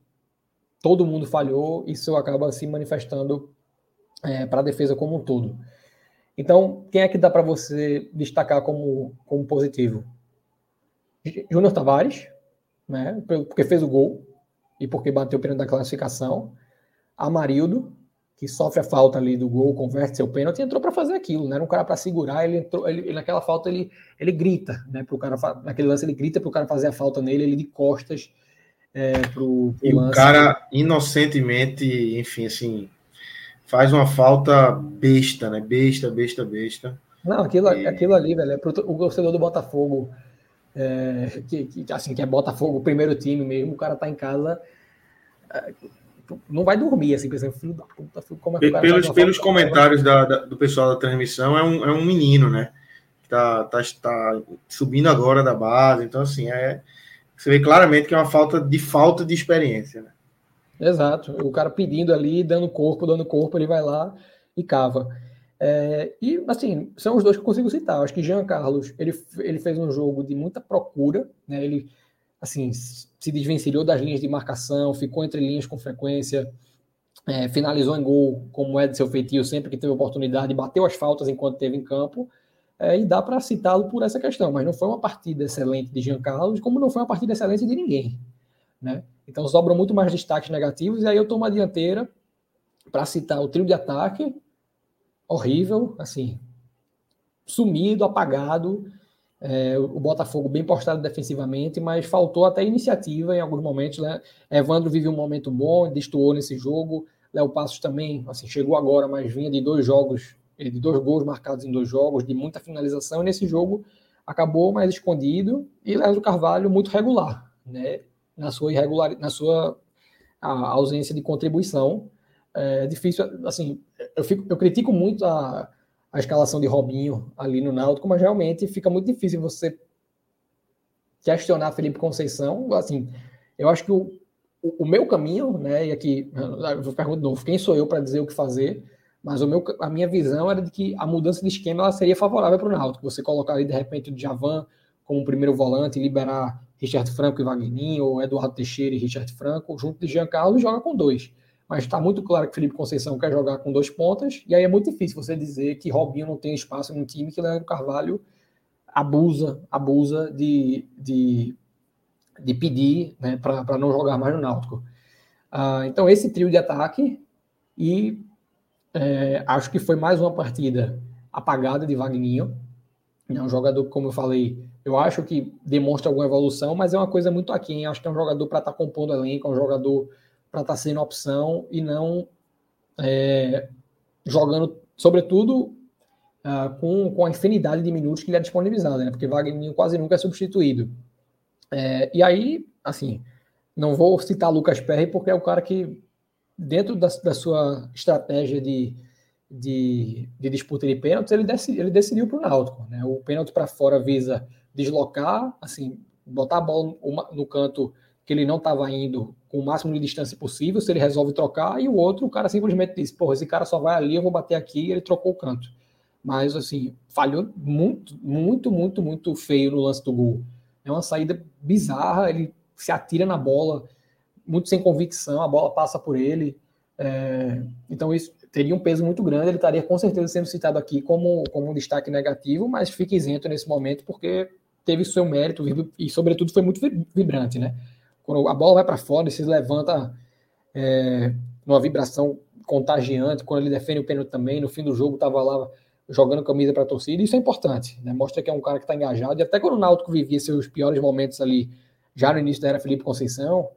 todo mundo falhou, isso acaba se manifestando é, para a defesa como um todo. Então, quem é que dá para você destacar como, como positivo? Júnior Tavares, né, porque fez o gol e porque bateu o pênalti da classificação. Amarildo, que sofre a falta ali do gol, converte seu pênalti, entrou para fazer aquilo, né? Era um cara para segurar, ele entrou, ele, naquela falta ele, ele grita, né? Pro cara, naquele lance ele grita para o cara fazer a falta nele, ele de costas é, pro, pro E lance. o cara inocentemente, enfim, assim, faz uma falta besta, né? Besta, besta, besta. Não, aquilo, e... aquilo ali, velho, é pro, o torcedor do Botafogo, é, que, que, assim, que é Botafogo, o primeiro time mesmo, o cara tá em casa é, não vai dormir, assim, pensando, filho da puta, como é que o Pelos, pelos comentários da, da, do pessoal da transmissão, é um, é um menino, né? Que tá, tá, tá subindo agora da base, então, assim, é, você vê claramente que é uma falta de falta de experiência, né? Exato, o cara pedindo ali, dando corpo, dando corpo, ele vai lá e cava. É, e, assim, são os dois que eu consigo citar. Acho que Jean Carlos, ele, ele fez um jogo de muita procura, né? Ele, assim, se desvencilhou das linhas de marcação, ficou entre linhas com frequência, é, finalizou em gol, como é de seu feitio, sempre que teve oportunidade, bateu as faltas enquanto esteve em campo, é, e dá para citá-lo por essa questão, mas não foi uma partida excelente de Jean Carlos, como não foi uma partida excelente de ninguém. Né? Então sobram muito mais destaques negativos, e aí eu tomo a dianteira para citar o trio de ataque, horrível, assim, sumido, apagado, É, o Botafogo bem postado defensivamente, mas faltou até iniciativa em alguns momentos. Né? Evandro vive um momento bom, destoou nesse jogo. Léo Passos também, assim, chegou agora, mas vinha de dois jogos, de dois gols marcados em dois jogos, de muita finalização. E nesse jogo acabou mais escondido. E Leandro Carvalho muito regular, né? Na sua irregular, na sua ausência de contribuição. É difícil, assim, eu, fico, eu critico muito a a escalação de Robinho ali no Náutico, mas realmente fica muito difícil você questionar Felipe Conceição. Assim, eu acho que o, o, o meu caminho, né, e aqui eu vou perguntar de novo, quem sou eu para dizer o que fazer? Mas o meu, a minha visão era de que a mudança de esquema ela seria favorável para o Náutico. Você colocar ali de repente o Javan como primeiro volante, liberar Richard Franco e Wagninho, ou Eduardo Teixeira e Richard Franco, junto de Giancarlo, joga com dois mas está muito claro que Felipe Conceição quer jogar com dois pontas, e aí é muito difícil você dizer que Robinho não tem espaço no time, que Leandro Carvalho abusa, abusa de, de, de pedir né, para não jogar mais no Náutico. Ah, então, esse trio de ataque, e é, acho que foi mais uma partida apagada de Wagninho, é um jogador, como eu falei, eu acho que demonstra alguma evolução, mas é uma coisa muito aquém. Acho que é um jogador para estar tá compondo elenco, é um jogador para estar tá sendo opção e não é, jogando, sobretudo, uh, com, com a infinidade de minutos que ele é disponibilizado, né? Porque Wagner quase nunca é substituído. É, e aí, assim, não vou citar Lucas Perry porque é o cara que, dentro da, da sua estratégia de, de, de, disputa de pênaltis, ele, decidi, ele decidiu para o Náutico. Né? O pênalti para fora visa deslocar, assim, botar a bola no canto que ele não estava indo com o máximo de distância possível, se ele resolve trocar, e o outro, o cara simplesmente diz, porra, esse cara só vai ali, eu vou bater aqui, e ele trocou o canto. Mas, assim, falhou muito, muito, muito, muito feio no lance do gol. É uma saída bizarra, ele se atira na bola, muito sem convicção, a bola passa por ele. É, então, isso teria um peso muito grande, ele estaria com certeza sendo citado aqui como, como um destaque negativo, mas fica isento nesse momento, porque teve seu mérito e, sobretudo, foi muito vibrante, né? quando a bola vai para fora e se levanta é, numa vibração contagiante, quando ele defende o pênalti também, no fim do jogo estava lá jogando camisa para a torcida, isso é importante, né? mostra que é um cara que está engajado, e até quando o Náutico vivia seus piores momentos ali, já no início da era Felipe Conceição,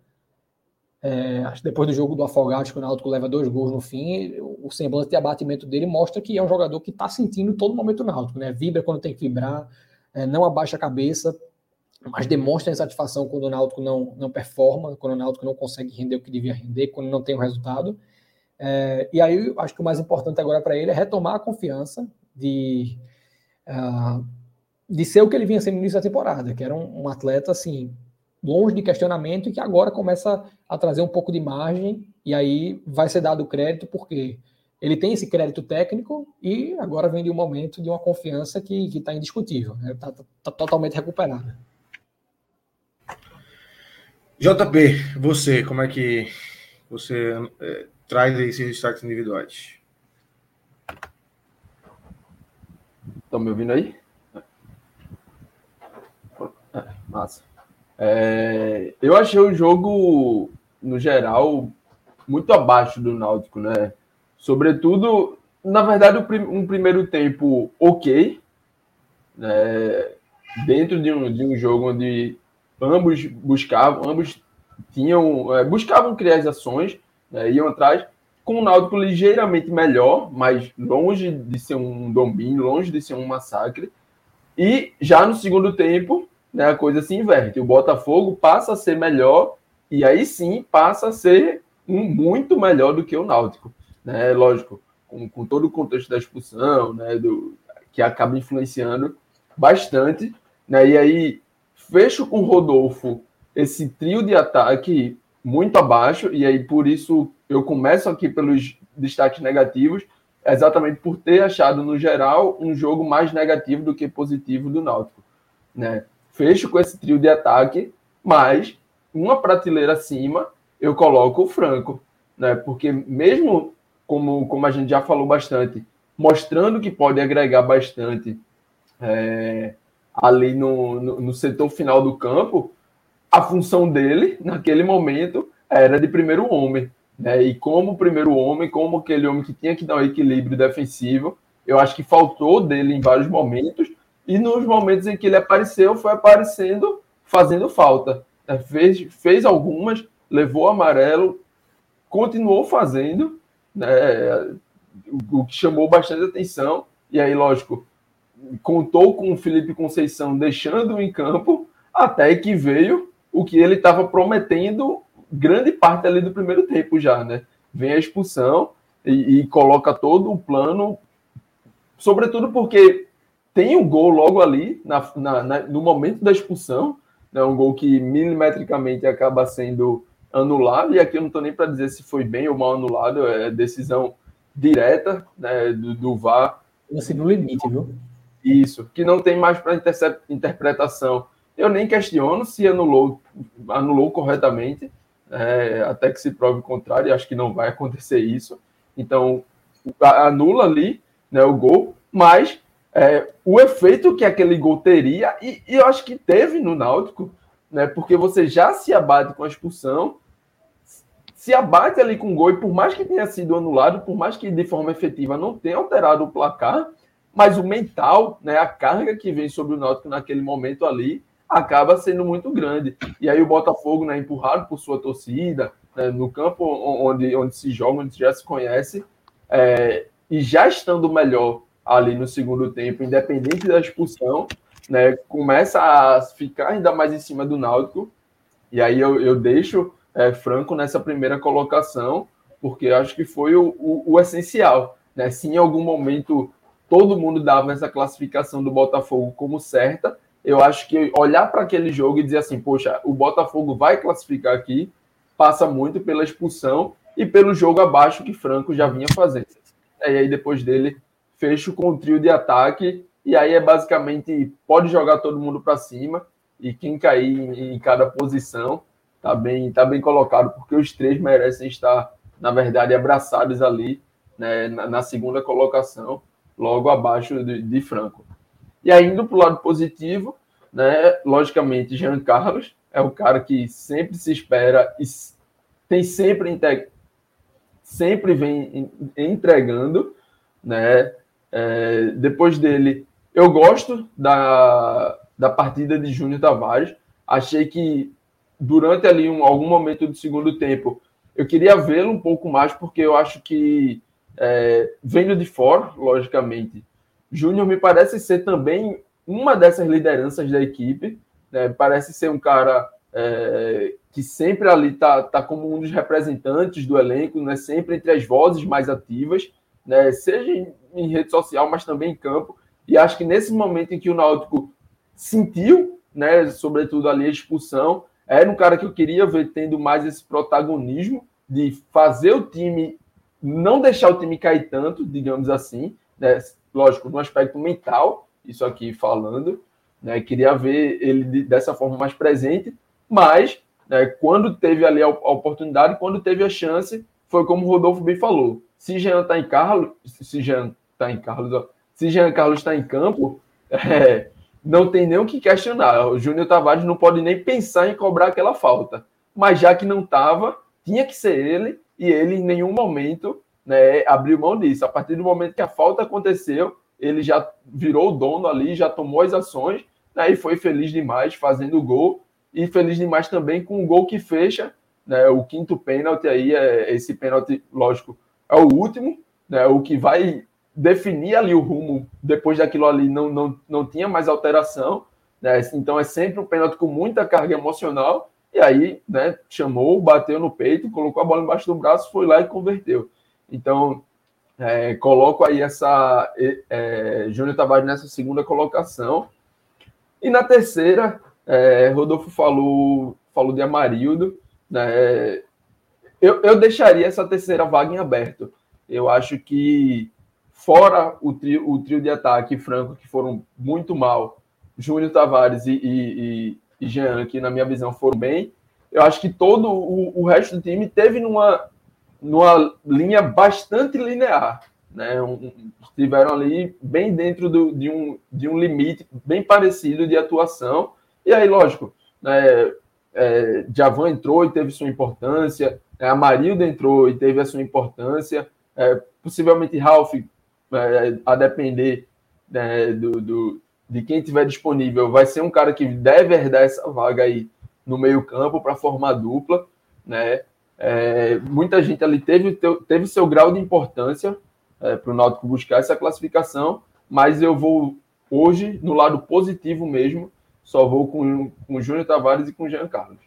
é, depois do jogo do Afogados, que o Náutico leva dois gols no fim, o semblante de abatimento dele mostra que é um jogador que está sentindo todo momento o Náutico, né? vibra quando tem que vibrar, é, não abaixa a cabeça, mas demonstra insatisfação quando o Náutico não, não performa, quando o Náutico não consegue render o que devia render, quando não tem o resultado. É, e aí, acho que o mais importante agora para ele é retomar a confiança de, uh, de ser o que ele vinha sendo no início da temporada, que era um, um, atleta, assim, longe de questionamento e que agora começa a trazer um pouco de margem e aí vai ser dado crédito porque ele tem esse crédito técnico e agora vem de um momento de uma confiança que está indiscutível, está né? Tá, tá, tá totalmente recuperada. JP, você, como é que você é, traz esses destaques individuais? Estão me ouvindo aí? É, massa. É, eu achei o jogo, no geral, muito abaixo do Náutico, né? Sobretudo, na verdade, um primeiro tempo ok, né? dentro de um, de um jogo onde ambos buscavam, ambos tinham, é, buscavam criar as ações, né, iam atrás, com o Náutico ligeiramente melhor, mas longe de ser um domínio, longe de ser um massacre. E já no segundo tempo, né, a coisa se inverte. O Botafogo passa a ser melhor e aí sim passa a ser um muito melhor do que o Náutico. Né? Lógico, com, com todo o contexto da expulsão, né, do, que acaba influenciando bastante. Né? E aí fecho com o Rodolfo esse trio de ataque muito abaixo, e aí por isso eu começo aqui pelos destaques negativos, exatamente por ter achado, no geral, um jogo mais negativo do que positivo do Náutico. Né? Fecho com esse trio de ataque, mas uma prateleira acima eu coloco o Franco, né? porque mesmo como, como a gente já falou bastante, mostrando que pode agregar bastante é, ali no, no, no, setor final do campo, a função dele, naquele momento, era de primeiro homem. Né? E como primeiro homem, como aquele homem que tinha que dar um equilíbrio defensivo, eu acho que faltou dele em vários momentos, e nos momentos em que ele apareceu, foi aparecendo fazendo falta. É, fez, fez algumas, levou amarelo, continuou fazendo, né, o que chamou bastante atenção. E aí, lógico, contou com o Felipe Conceição deixando em campo, até que veio o que ele estava prometendo grande parte ali do primeiro tempo já, né? Vem a expulsão e, e coloca todo o plano, sobretudo porque tem um gol logo ali, na, na, na, no momento da expulsão, né, um gol que milimetricamente acaba sendo anulado, e aqui eu não estou nem para dizer se foi bem ou mal anulado, é decisão direta né, do, do VAR. Assim, no limite, viu? Isso, que não tem mais para interpretação. Eu nem questiono se anulou, anulou corretamente, é, até que se prove o contrário, acho que não vai acontecer isso. Então, anula ali né, o gol, mas é, o efeito que aquele gol teria, e, e, eu acho que teve no Náutico, né, porque você já se abate com a expulsão, se abate ali com gol, e por mais que tenha sido anulado, por mais que de forma efetiva não tenha alterado o placar, mas o mental, né, a carga que vem sobre o Náutico naquele momento ali, acaba sendo muito grande. E aí o Botafogo, né, empurrado por sua torcida, né, no campo onde, onde se joga, onde já se conhece, é, e já estando melhor ali no segundo tempo, independente da expulsão, né, começa a ficar ainda mais em cima do Náutico. E aí eu, eu deixo é, Franco nessa primeira colocação, porque acho que foi o, o, o essencial. Né? Se em algum momento todo mundo dava essa classificação do Botafogo como certa, eu acho que olhar para aquele jogo e dizer assim, poxa, o Botafogo vai classificar aqui, passa muito pela expulsão e pelo jogo abaixo que Franco já vinha fazendo. E aí depois dele fecho com o trio de ataque e aí é basicamente pode jogar todo mundo para cima e quem cair em, em, cada posição tá bem tá bem colocado porque os três merecem estar na verdade abraçados ali né, na, na segunda colocação logo abaixo de, de Franco. E aí, indo para o lado positivo, né, logicamente, Jean Carlos é o cara que sempre se espera e tem sempre, sempre vem entregando, né? É, depois dele, eu gosto da, da partida de Júnior Tavares. Achei que durante ali um, algum momento do segundo tempo, eu queria vê-lo um pouco mais, porque eu acho que, é, vendo de fora, logicamente, Júnior me parece ser também uma dessas lideranças da equipe. Né? Parece ser um cara é, que sempre ali está tá como um dos representantes do elenco, né? sempre entre as vozes mais ativas, né? seja em, em rede social, mas também em campo. E acho que nesse momento em que o Náutico sentiu, né, sobretudo ali a expulsão, era um cara que eu queria ver tendo mais esse protagonismo de fazer o time, não deixar o time cair tanto, digamos assim, né, lógico, no aspecto mental, isso aqui falando, né? Queria ver ele dessa forma mais presente, mas né, quando teve ali a, oportunidade, quando teve a chance, foi como o Rodolfo bem falou. Se Jean está em Carlos, se Jean está em Carlos, ó, se Jean Carlos está em campo, <laughs> é, não tem nem o que questionar. O Júnior Tavares não pode nem pensar em cobrar aquela falta. Mas já que não estava, tinha que ser ele, e ele em nenhum momento né, abriu mão disso. A partir do momento que a falta aconteceu, ele já virou o dono ali, já tomou as ações, né, e foi feliz demais fazendo o gol, e feliz demais também com o gol que fecha, né, o quinto pênalti aí, é, esse pênalti, lógico, é o último, né, o que vai definir ali o rumo, depois daquilo ali não, não, não tinha mais alteração, né, então é sempre um pênalti com muita carga emocional, e aí, né, chamou, bateu no peito, colocou a bola embaixo do braço, foi lá e converteu. Então, é, coloco aí essa é, Júnior Tavares nessa segunda colocação. E na terceira, é, Rodolfo falou, falou de Amarildo. Né, eu, eu deixaria essa terceira vaga em aberto. Eu acho que, fora o trio, o trio de ataque Franco, que foram muito mal, Júnior Tavares e, e, e Jean, que na minha visão foram bem, eu acho que todo o, o resto do time teve numa, numa linha bastante linear. Né? Um, estiveram ali bem dentro do, de, um, de um limite bem parecido de atuação. E aí, lógico, né, é, Javan entrou e teve sua importância, é, Amarildo entrou e teve a sua importância, é, possivelmente Ralph, a depender né, do, do, de quem tiver disponível, vai ser um cara que deve herdar essa vaga aí no meio-campo para formar dupla, né? É, muita gente ali teve, teve seu grau de importância é, para o Náutico buscar essa classificação, mas eu vou hoje no lado positivo mesmo, só vou com, com o Júnior Tavares e com o Jean Carlos.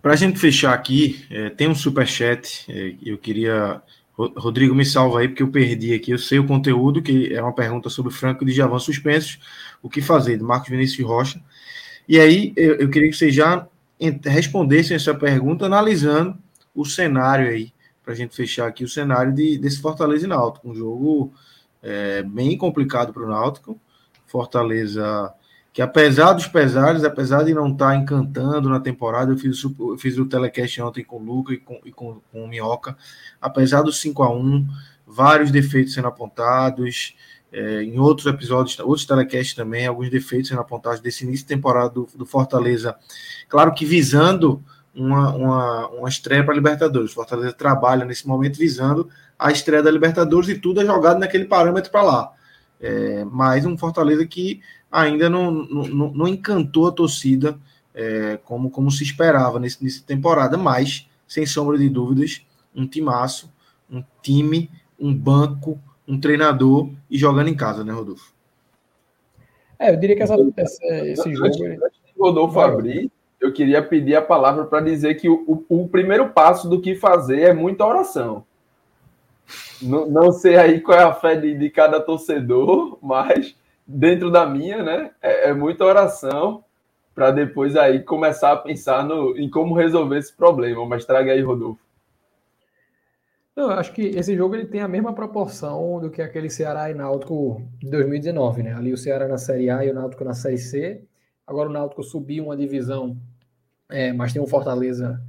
Para a gente fechar aqui, é, tem um superchat, é, eu queria Rodrigo, me salva aí, porque eu perdi aqui. Eu sei o conteúdo, que é uma pergunta sobre Franco de Javan suspensos. O que fazer? De Marcos Vinícius Rocha. E aí, eu, eu queria que vocês já respondessem essa pergunta, analisando o cenário aí, para a gente fechar aqui o cenário de, desse Fortaleza e Náutico. Um jogo é, bem complicado para o Náutico. Fortaleza que apesar dos pesares, apesar de não estar tá encantando na temporada, eu fiz, eu fiz o telecast ontem com o Luca e com, e com, com o Minhoca, apesar do 5 a 1 vários defeitos sendo apontados, é, em outros episódios, outros telecasts também, alguns defeitos sendo apontados desse início de temporada do, do Fortaleza, claro que visando uma, uma, uma estreia para a Libertadores, Fortaleza trabalha nesse momento visando a estreia da Libertadores e tudo é jogado naquele parâmetro para lá, é, mas um Fortaleza que ainda não, não, não encantou a torcida é, como, como se esperava nesse, nessa temporada, mas, sem sombra de dúvidas, um timaço, um time, um banco, um treinador e jogando em casa, né, Rodolfo? É, eu diria que essa, essa esse jogo. Antes, antes de Rodolfo abrir, eu queria pedir a palavra para dizer que o, o, o, primeiro passo do que fazer é muita oração. Não, não sei aí qual é a fé de, de cada torcedor, <laughs> mas dentro da minha, né? É, é muita oração para depois aí começar a pensar no, em como resolver esse problema. Mas traga aí, Rodolfo. Eu acho que esse jogo ele tem a mesma proporção do que aquele Ceará e Náutico de 2019, né? Ali o Ceará na Série A e o Náutico na Série C. Agora o Náutico subiu uma divisão, é, mas tem um Fortaleza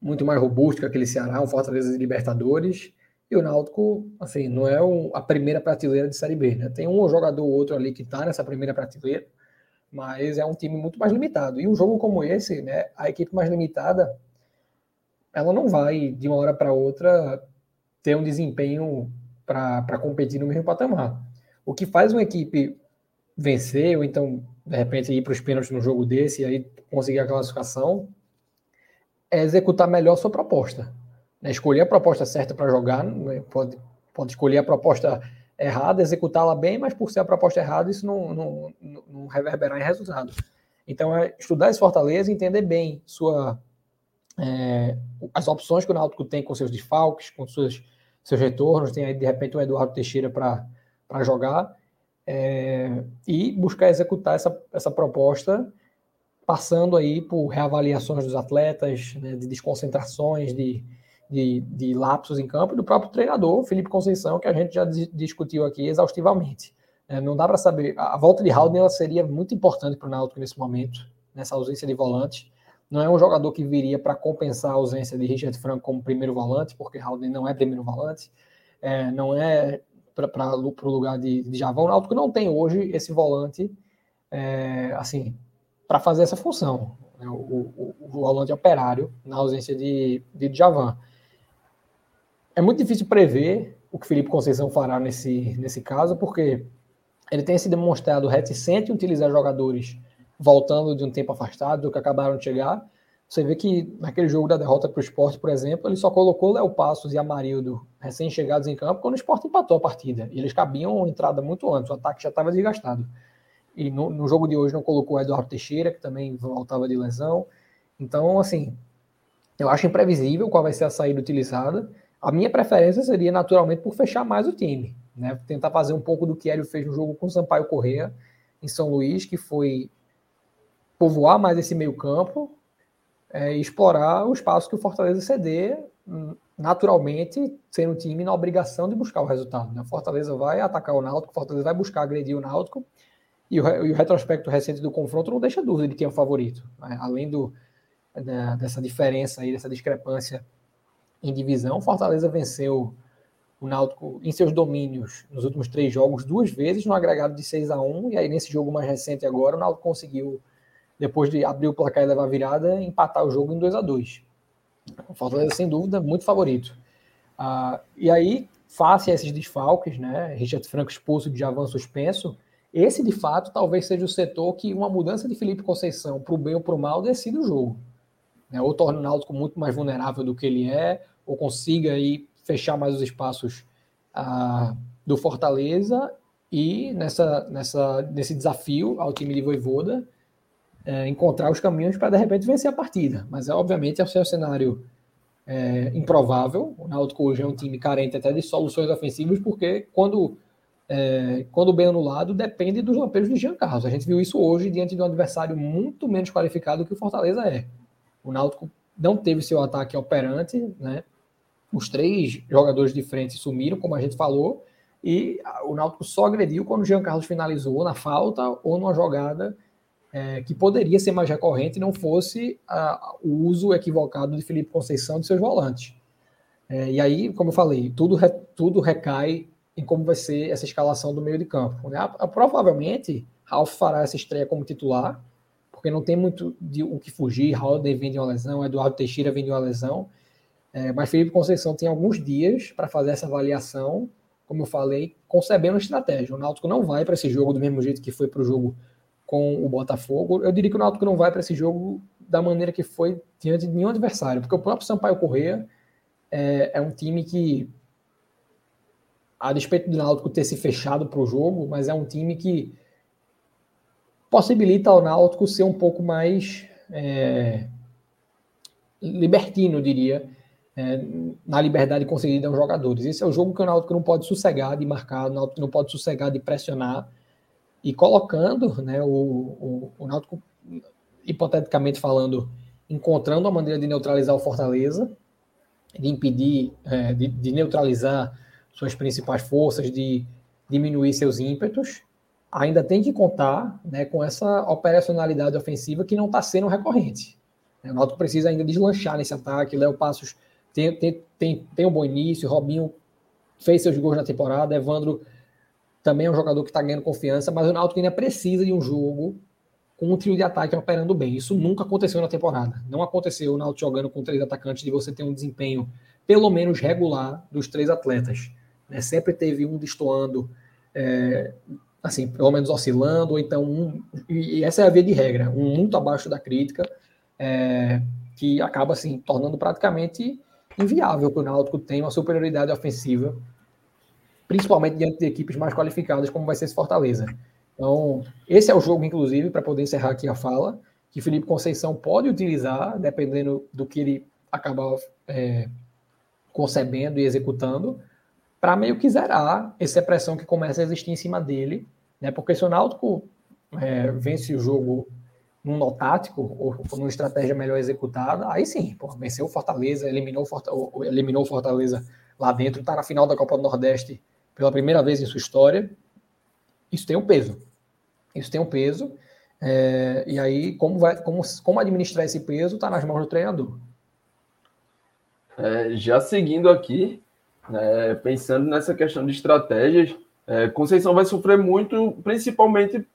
muito mais robusto que aquele Ceará, um Fortaleza de Libertadores. E o Náutico, assim, não é um, a primeira prateleira de Série B, né? Tem um jogador ou outro ali que está nessa primeira prateleira, mas é um time muito mais limitado. E um jogo como esse, né, a equipe mais limitada, ela não vai de uma hora para outra ter um desempenho para competir no mesmo patamar. O que faz uma equipe vencer, ou então, de repente, ir para os pênaltis num jogo desse e aí conseguir a classificação, é executar melhor sua proposta né, escolher a proposta certa para jogar, né, pode, pode escolher a proposta errada, executá-la bem, mas por ser a proposta errada, isso não, não, não reverberar em resultado. Então, é estudar esse Fortaleza e entender bem sua, é, as opções que o Náutico tem com seus desfalques, com seus, seus retornos, tem aí de repente o Eduardo Teixeira para jogar, é, e buscar executar essa, essa proposta, passando aí por reavaliações dos atletas, né, de desconcentrações, de, de, de lapsos em campo e do próprio treinador, Felipe Conceição, que a gente já discutiu aqui exaustivamente. É, não dá para saber. A volta de Haldner ela seria muito importante para o Náutico nesse momento, nessa ausência de volante. Não é um jogador que viria para compensar a ausência de Richard Franco como primeiro volante, porque Haldner não é primeiro volante. É, não é para o lugar de, de Javão. O Náutico não tem hoje esse volante é, assim para fazer essa função. Né? O, o, o, volante operário na ausência de, de Javan é muito difícil prever o que Felipe Conceição fará nesse, nesse caso, porque ele tem se demonstrado reticente em utilizar jogadores voltando de um tempo afastado, do que acabaram de chegar. Você vê que naquele jogo da derrota para o esporte, por exemplo, ele só colocou Léo Passos e Amarildo recém-chegados em campo quando o esporte empatou a partida. E eles cabiam entrada muito antes, o ataque já estava desgastado. E no, no, jogo de hoje não colocou Eduardo Teixeira, que também voltava de lesão. Então, assim, eu acho imprevisível qual vai ser a saída utilizada. A minha preferência seria, naturalmente, por fechar mais o time. Né? Tentar fazer um pouco do que Hélio fez no jogo com o Sampaio Correa em São Luís, que foi povoar mais esse meio campo é, explorar o espaço que o Fortaleza ceder, hum, naturalmente, sendo o time na obrigação de buscar o resultado. Né? O Fortaleza vai atacar o Náutico, o Fortaleza vai buscar agredir o Náutico, e o, e o retrospecto recente do confronto não deixa dúvida de quem é o favorito. Né? Além do, dessa diferença aí, dessa discrepância em divisão. Fortaleza venceu o Náutico em seus domínios nos últimos três jogos duas vezes, no agregado de 6 a 1 e aí nesse jogo mais recente agora, o Náutico conseguiu, depois de abrir o placar e levar a virada, empatar o jogo em 2 a 2 O Fortaleza, sem dúvida, muito favorito. Ah, e aí, face a esses desfalques, né, Richard Franco expulso de Javan suspenso, esse de fato talvez seja o setor que uma mudança de Felipe Conceição para o bem ou para o mal decide o jogo. Né? Ou torna o Náutico muito mais vulnerável do que ele é, ou consiga aí fechar mais os espaços ah, do Fortaleza e nessa, nessa, nesse desafio ao time de Voivoda é, encontrar os caminhos para de repente vencer a partida. Mas obviamente é seu cenário é, improvável. O Náutico hoje é um time carente até de soluções ofensivas, porque quando é, quando bem anulado, depende dos lampejos de Jean Carlos. A gente viu isso hoje diante de um adversário muito menos qualificado que o Fortaleza é. O Náutico não teve seu ataque operante, né? Os três jogadores de frente sumiram, como a gente falou, e o Náutico só agrediu quando o Jean Carlos finalizou na falta ou numa jogada é, que poderia ser mais recorrente não fosse a, o uso equivocado de Felipe Conceição de seus volantes. É, e aí, como eu falei, tudo, re, tudo recai em como vai ser essa escalação do meio de campo. Né? A, a, provavelmente, Ralf fará essa estreia como titular, porque não tem muito de o que fugir. Halder vem de uma lesão, Eduardo Teixeira vem de uma lesão. É, mas Felipe Conceição tem alguns dias para fazer essa avaliação, como eu falei, concebendo estratégia. O Náutico não vai para esse jogo do mesmo jeito que foi para o jogo com o Botafogo. Eu diria que o Náutico não vai para esse jogo da maneira que foi diante de nenhum adversário, porque o próprio Sampaio Correia é, é um time que a despeito do Náutico ter se fechado para o jogo, mas é um time que possibilita ao Náutico ser um pouco mais é, libertino, diria, é, na liberdade concedida aos jogadores. Esse é o jogo que o Náutico não pode sossegar de marcar, o Náutico não pode sossegar de pressionar, e colocando né, o, o, o Náutico, hipoteticamente falando, encontrando uma maneira de neutralizar o Fortaleza, de impedir, é, de, de neutralizar suas principais forças, de diminuir seus ímpetos, ainda tem que contar né, com essa operacionalidade ofensiva que não está sendo recorrente. O Náutico precisa ainda deslanchar nesse ataque. Léo Passos tem, tem, tem, tem um bom início, Robinho fez seus gols na temporada, Evandro também é um jogador que está ganhando confiança, mas o Náutico ainda precisa de um jogo com um trio de ataque operando bem. Isso nunca aconteceu na temporada. Não aconteceu o Náutico jogando com três atacantes de você ter um desempenho pelo menos regular dos três atletas. Né? Sempre teve um destoando, é, assim, pelo menos oscilando, ou então um, e essa é a via de regra, um muito abaixo da crítica, é, que acaba assim tornando praticamente inviável que o Náutico tenha uma superioridade ofensiva, principalmente diante de equipes mais qualificadas, como vai ser esse Fortaleza. Então, esse é o jogo, inclusive, para poder encerrar aqui a fala, que Felipe Conceição pode utilizar, dependendo do que ele acabar é, concebendo e executando, para meio que zerar essa pressão que começa a existir em cima dele, né? Porque se o Náutico é, vence o jogo num nó tático ou, ou numa estratégia melhor executada, aí sim, pô, venceu o Fortaleza, eliminou o Fortaleza, eliminou Fortaleza lá dentro, está na final da Copa do Nordeste pela primeira vez em sua história. Isso tem um peso. Isso tem um peso. É, e aí, como, vai, como, como administrar esse peso está nas mãos do treinador. É, já seguindo aqui, é, pensando nessa questão de estratégias, é, Conceição vai sofrer muito, principalmente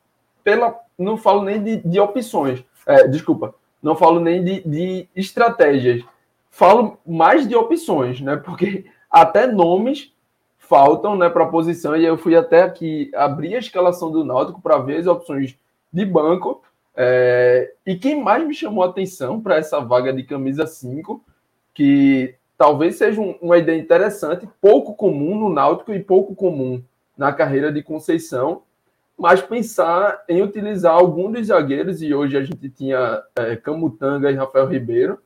pela. Não falo nem de, de opções, é, desculpa, não falo nem de, de, estratégias, falo mais de opções, né? Porque até nomes faltam né, para a posição, e eu fui até aqui abrir a escalação do Náutico para ver as opções de banco. É, e quem mais me chamou a atenção para essa vaga de camisa 5, que talvez seja um, uma ideia interessante, pouco comum no Náutico e pouco comum na carreira de Conceição, mas pensar em utilizar algum dos zagueiros, e hoje a gente tinha é, Camutanga e Rafael Ribeiro,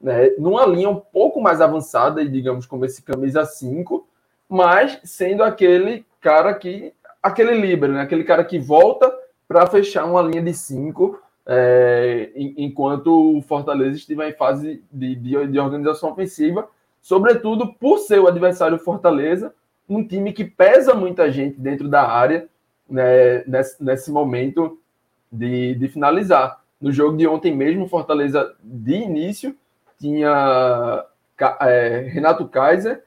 né, numa linha um pouco mais avançada, e digamos como esse camisa 5, mas sendo aquele cara que. aquele líbero, né, aquele cara que volta para fechar uma linha de 5. É, enquanto o Fortaleza estiver em fase de, de, de organização ofensiva, sobretudo por ser o adversário Fortaleza, um time que pesa muita gente dentro da área né, nesse, nesse momento de, de finalizar. No jogo de ontem mesmo, Fortaleza de início tinha é, Renato Kaiser,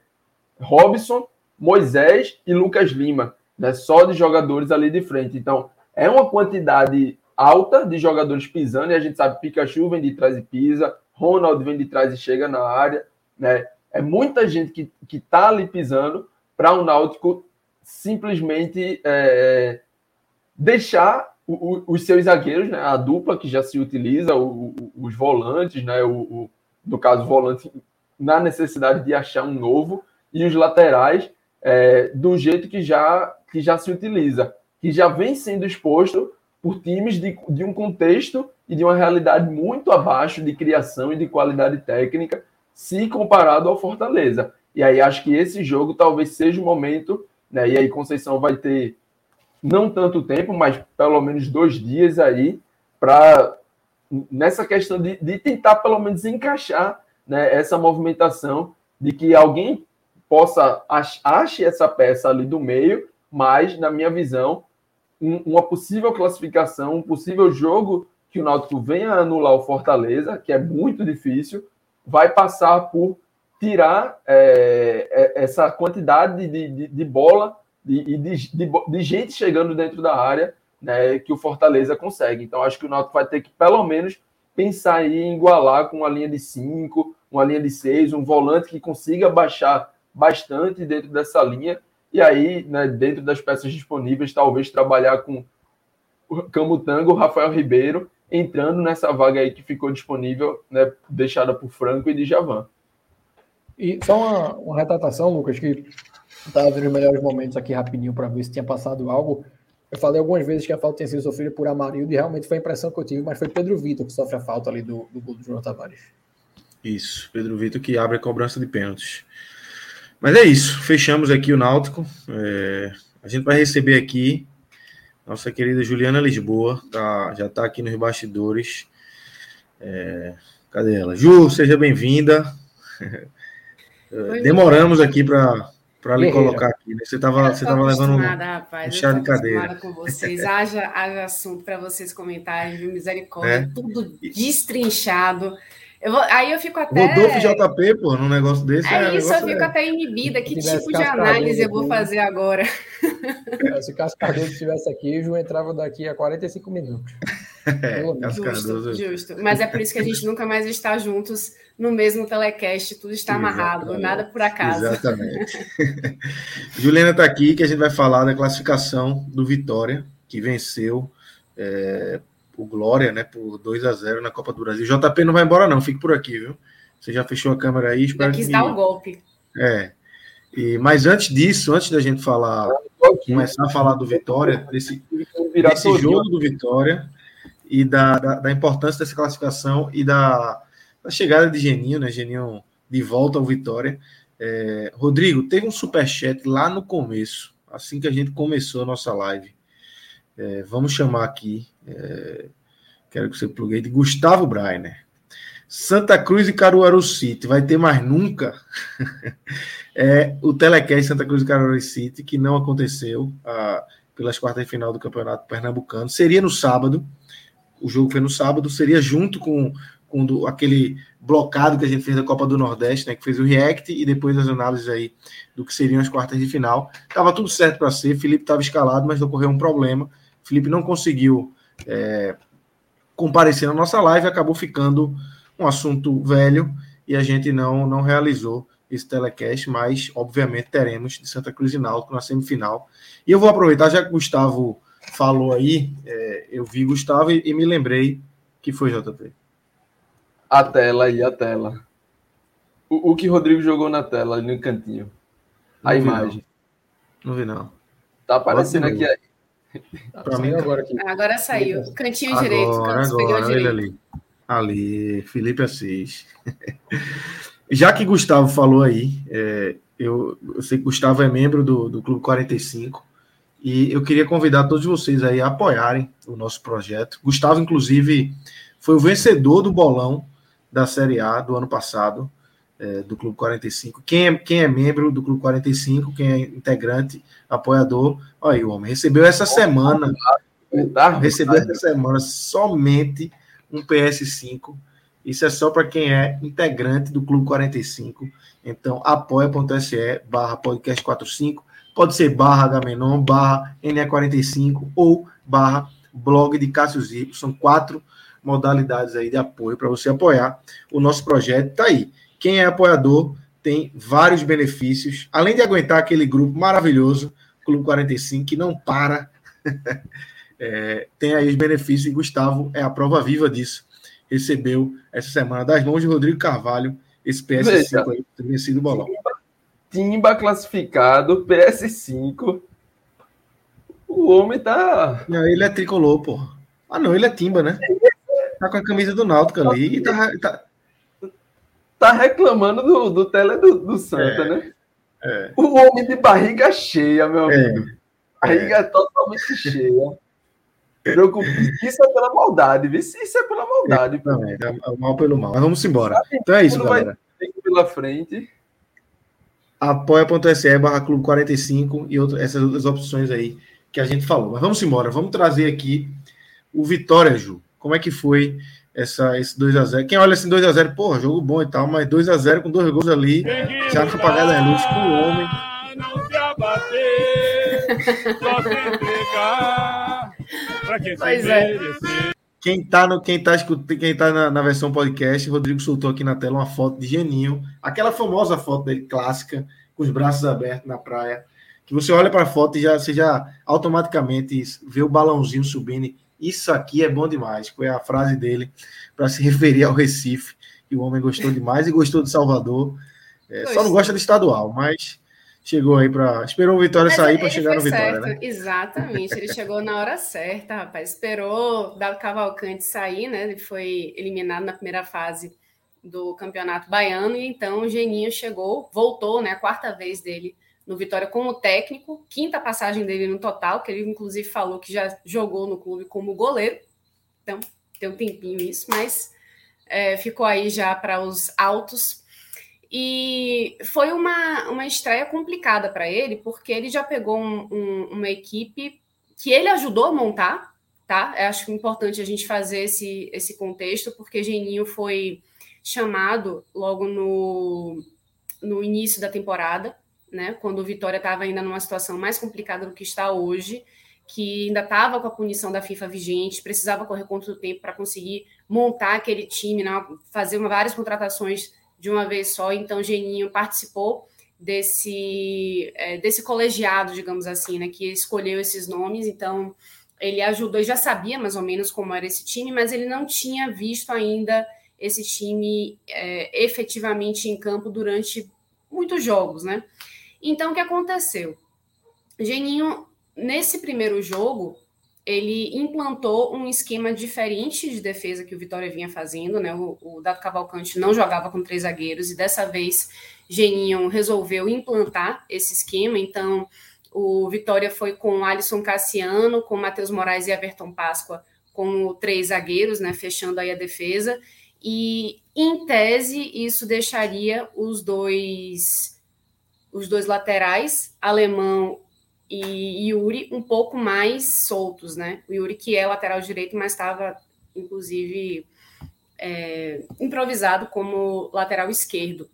Robson, Moisés e Lucas Lima, né, só de jogadores ali de frente. Então, é uma quantidade alta de jogadores pisando, e a gente sabe Pikachu vem de trás e pisa, Ronald vem de trás e chega na área, né? É muita gente que, que tá ali pisando para o um Náutico simplesmente é, deixar o, o, os seus zagueiros, né, a dupla que já se utiliza, o, os volantes, né, o, no caso, volante na necessidade de achar um novo, e os laterais é, do jeito que já, que já se utiliza, que já vem sendo exposto por times de, de um contexto e de uma realidade muito abaixo de criação e de qualidade técnica, se comparado ao Fortaleza. E aí acho que esse jogo talvez seja o momento, né? E aí Conceição vai ter não tanto tempo, mas pelo menos dois dias aí para nessa questão de, de, tentar pelo menos encaixar né, essa movimentação de que alguém possa ache essa peça ali do meio, mas na minha visão um, uma possível classificação, um possível jogo que o Náutico venha anular o Fortaleza, que é muito difícil, vai passar por tirar é, é essa quantidade de, de, de bola e de, de, de, gente chegando dentro da área né, que o Fortaleza consegue. Então, acho que o Náutico vai ter que, pelo menos, pensar em igualar com uma linha de 5, uma linha de 6, um volante que consiga baixar bastante dentro dessa linha. E aí, né, dentro das peças disponíveis, talvez trabalhar com o Camutango, Rafael Ribeiro, entrando nessa vaga aí que ficou disponível, né, deixada por Franco e de Javan. E só uma, uma retratação, Lucas, que estava vendo os melhores momentos aqui rapidinho para ver se tinha passado algo. Eu falei algumas vezes que a falta tinha sido sofrida por Amarildo e realmente foi a impressão que eu tive, mas foi Pedro Vitor que sofre a falta ali do, do gol do João Tavares. Isso, Pedro Vitor que abre a cobrança de pênaltis. Mas é isso, fechamos aqui o Náutico. É, a gente vai receber aqui nossa querida Juliana Lisboa, tá, já está aqui nos bastidores. É, cadê ela? Ju, seja bem-vinda. Demoramos aqui para para lhe colocar aqui. Né? Você estava você tava levando um, rapaz, um chá de cadeira. com vocês. haja, haja assunto para vocês comentarem, viu? Misericórdia, é. tudo destrinchado. Eu vou, aí eu fico até. Rodolfo JP, pô, num negócio desse. É, é isso, eu fico é... até inibida. Que tipo de análise eu vou fazer agora? É, se Cascadeiro estivesse aqui, o Ju entrava daqui a 45 minutos. <laughs> É, justo, justo. Mas é por isso que a gente nunca mais está juntos no mesmo telecast, tudo está amarrado, Exatamente. nada por acaso. Exatamente. <laughs> Juliana está aqui, que a gente vai falar da classificação do Vitória, que venceu é, o Glória, né, por 2 a 0 na Copa do Brasil. JP não vai embora, não, fique por aqui, viu? Você já fechou a câmera aí, espero quis que... dar o golpe. É. E, mas antes disso, antes da gente falar, começar a falar do Vitória, desse, desse jogo do Vitória e da, da, da, importância dessa classificação e da, da, chegada de Geninho, né? Geninho de volta ao Vitória. É, Rodrigo, teve um superchat lá no começo, assim que a gente começou a nossa live. É, vamos chamar aqui, é, quero que você plugue de Gustavo Brainer. Santa Cruz e Caruaru City, vai ter mais nunca? <laughs> é o Telecast Santa Cruz e Caruaru City, que não aconteceu ah, pelas quartas de final do Campeonato Pernambucano. Seria no sábado, o jogo foi no sábado, seria junto com, com do, aquele blocado que a gente fez da Copa do Nordeste, né, que fez o react e depois as análises aí do que seriam as quartas de final. Tava tudo certo para ser, Felipe estava escalado, mas ocorreu um problema Felipe não conseguiu é, comparecer na nossa live, acabou ficando um assunto velho e a gente não, não realizou esse telecast, mas obviamente teremos de Santa Cruz e Náutico na semifinal. E eu vou aproveitar, já que o Gustavo falou aí, é, eu vi Gustavo e, e, me lembrei que foi JP. A tela aí, a tela. O, o que Rodrigo jogou na tela ali no cantinho. A não imagem. Não. não vi, não. Tá aparecendo aqui Pra mim, agora, aqui. agora saiu. Cantinho agora, direito. Agora, direito. ali. Ali, Felipe Assis. <laughs> Já que Gustavo falou aí, é, eu, eu, sei que Gustavo é membro do, do Clube 45 e eu queria convidar todos vocês aí a apoiarem o nosso projeto. Gustavo, inclusive, foi o vencedor do bolão da Série A do ano passado é, do Clube 45. Quem é, quem é membro do Clube 45, quem é integrante, apoiador, olha aí, o homem recebeu essa semana, recebeu essa semana somente um PS5. Isso é só para quem é integrante do Clube 45. Então, apoia.se barra podcast 45. Pode ser barra Agamenon, barra NE45 ou barra blog de Cássio Zico. São quatro modalidades aí de apoio para você apoiar. O nosso projeto está aí. Quem é apoiador tem vários benefícios, além de aguentar aquele grupo maravilhoso, Clube 45, que não para. <laughs> é, tem aí os benefícios e Gustavo é a prova viva disso. Recebeu essa semana das mãos de Rodrigo Carvalho esse PS5 aí, teria sido bolão. Timba classificado, PS5. O homem tá. Não, ele é tricolor, pô. Ah, não, ele é Timba, né? Tá com a camisa do Náutico ali e tá, tá... tá reclamando do, do tele do, do Santa, é, né? É. O homem de barriga cheia, meu é. amigo. Barriga é. totalmente cheia. Isso é pela maldade, viu? Isso é pela maldade. É, o mal pelo mal. Mas vamos embora. Então é isso, galera. pela frente. Apoia.se barra Clube 45 e outras, essas outras opções aí que a gente falou. Mas vamos embora. Vamos trazer aqui o Vitória, Ju. Como é que foi essa, esse 2x0? Quem olha assim 2x0, porra, jogo bom e tal, mas 2x0 com dois gols ali, já não foi pagada a luz com o homem. Não se abater, só se entregar pra quem pois é. Quem tá, no, quem tá, escutando, quem tá na, na, versão podcast, Rodrigo soltou aqui na tela uma foto de Geninho, aquela famosa foto dele, clássica, com os braços abertos na praia, que você olha para a foto e já, você já automaticamente vê o balãozinho subindo isso aqui é bom demais. Foi a frase dele para se referir ao Recife. E o homem gostou demais e gostou de Salvador. É, só não gosta do estadual, mas chegou aí para. Esperou o Vitória mas sair para chegar no Vitória, né? Exatamente, ele chegou na hora certa, rapaz. Esperou o Dado Cavalcante sair, né? Ele foi eliminado na primeira fase do Campeonato Baiano, e então o Geninho chegou, voltou, né? A quarta vez dele no Vitória como técnico, quinta passagem dele no total, que ele inclusive falou que já jogou no clube como goleiro. Então, tem um tempinho isso, mas é, ficou aí já para os altos. E foi uma, uma estreia complicada para ele, porque ele já pegou um, um, uma equipe que ele ajudou a montar, tá? Eu acho importante a gente fazer esse, esse contexto, porque Geninho foi chamado logo no, no início da temporada né? Quando o Vitória estava ainda numa situação mais complicada do que está hoje, que ainda estava com a punição da FIFA vigente, precisava correr contra o tempo para conseguir montar aquele time, né? fazer uma, várias contratações de uma vez só. Então, Geninho participou desse, é, desse colegiado, digamos assim, né? Que escolheu esses nomes. Então, ele ajudou, já sabia mais ou menos como era esse time, mas ele não tinha visto ainda esse time é, efetivamente em campo durante muitos jogos, né? Então, o que aconteceu? Geninho, nesse primeiro jogo, ele implantou um esquema diferente de defesa que o Vitória vinha fazendo, né? O, o Dado Cavalcante não jogava com três zagueiros e dessa vez Geninho resolveu implantar esse esquema. Então, o Vitória foi com Alisson Cassiano, com Matheus Moraes e Everton Páscoa como três zagueiros, né? Fechando aí a defesa. E, em tese, isso deixaria os dois os dois laterais, Alemão e Yuri, um pouco mais soltos, né? O Yuri, que é lateral direito, mas estava, inclusive, é, improvisado como lateral esquerdo.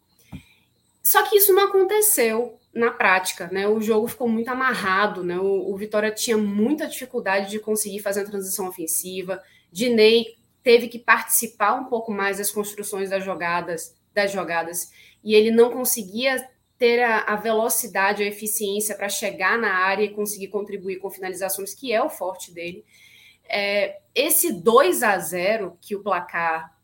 Só que isso não aconteceu na prática, né? O jogo ficou muito amarrado, né? O, o Vitória tinha muita dificuldade de conseguir fazer a transição ofensiva. Dinei teve que participar um pouco mais das construções das jogadas, das jogadas, e ele não conseguia ter a, a velocidade, a eficiência para chegar na área e conseguir contribuir com finalizações, que é o forte dele. É, esse 2 a 0 que o placar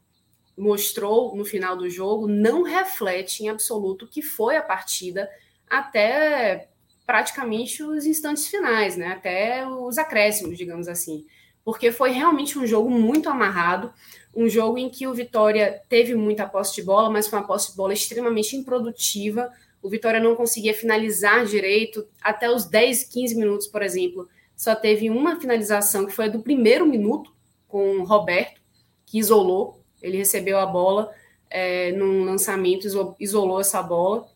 mostrou no final do jogo não reflete em absoluto o que foi a partida até praticamente os instantes finais, né? Até os acréscimos, digamos assim. Porque foi realmente um jogo muito amarrado, um jogo em que o Vitória teve muita posse de bola, mas foi uma posse de bola extremamente improdutiva, o Vitória não conseguia finalizar direito até os 10, 15 minutos, por exemplo. Só teve uma finalização que foi do primeiro minuto com o Roberto, que isolou. Ele recebeu a bola é, num lançamento, isolou essa bola.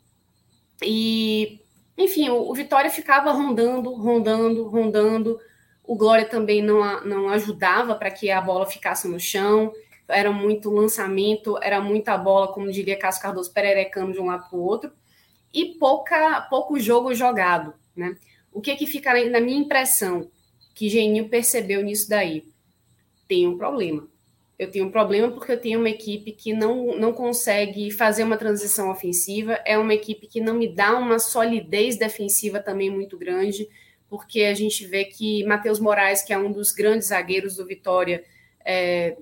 E, enfim, o, o Vitória ficava rondando, rondando, rondando. O Glória também não, não ajudava para que a bola ficasse no chão. Era muito lançamento, era muita bola, como diria Cássio Cardoso, pererecando de um lado para o outro e pouca, pouco jogo jogado, né? O que que fica na minha impressão que Geninho percebeu nisso daí? Tem um problema. Eu tenho um problema porque eu tenho uma equipe que não, não consegue fazer uma transição ofensiva, é uma equipe que não me dá uma solidez defensiva também muito grande, porque a gente vê que Matheus Moraes, que é um dos grandes zagueiros do Vitória, é,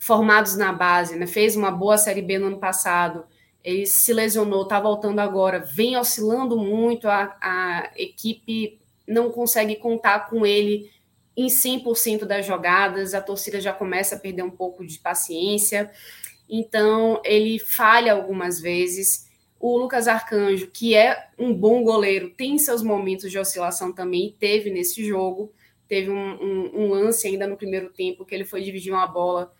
formados na base, né, fez uma boa Série B no ano passado, ele se lesionou, está voltando agora, vem oscilando muito, a, a equipe não consegue contar com ele em 100% das jogadas, a torcida já começa a perder um pouco de paciência, então ele falha algumas vezes. O Lucas Arcanjo, que é um bom goleiro, tem seus momentos de oscilação também, teve nesse jogo. Teve um, um, um lance ainda no primeiro tempo que ele foi dividir uma bola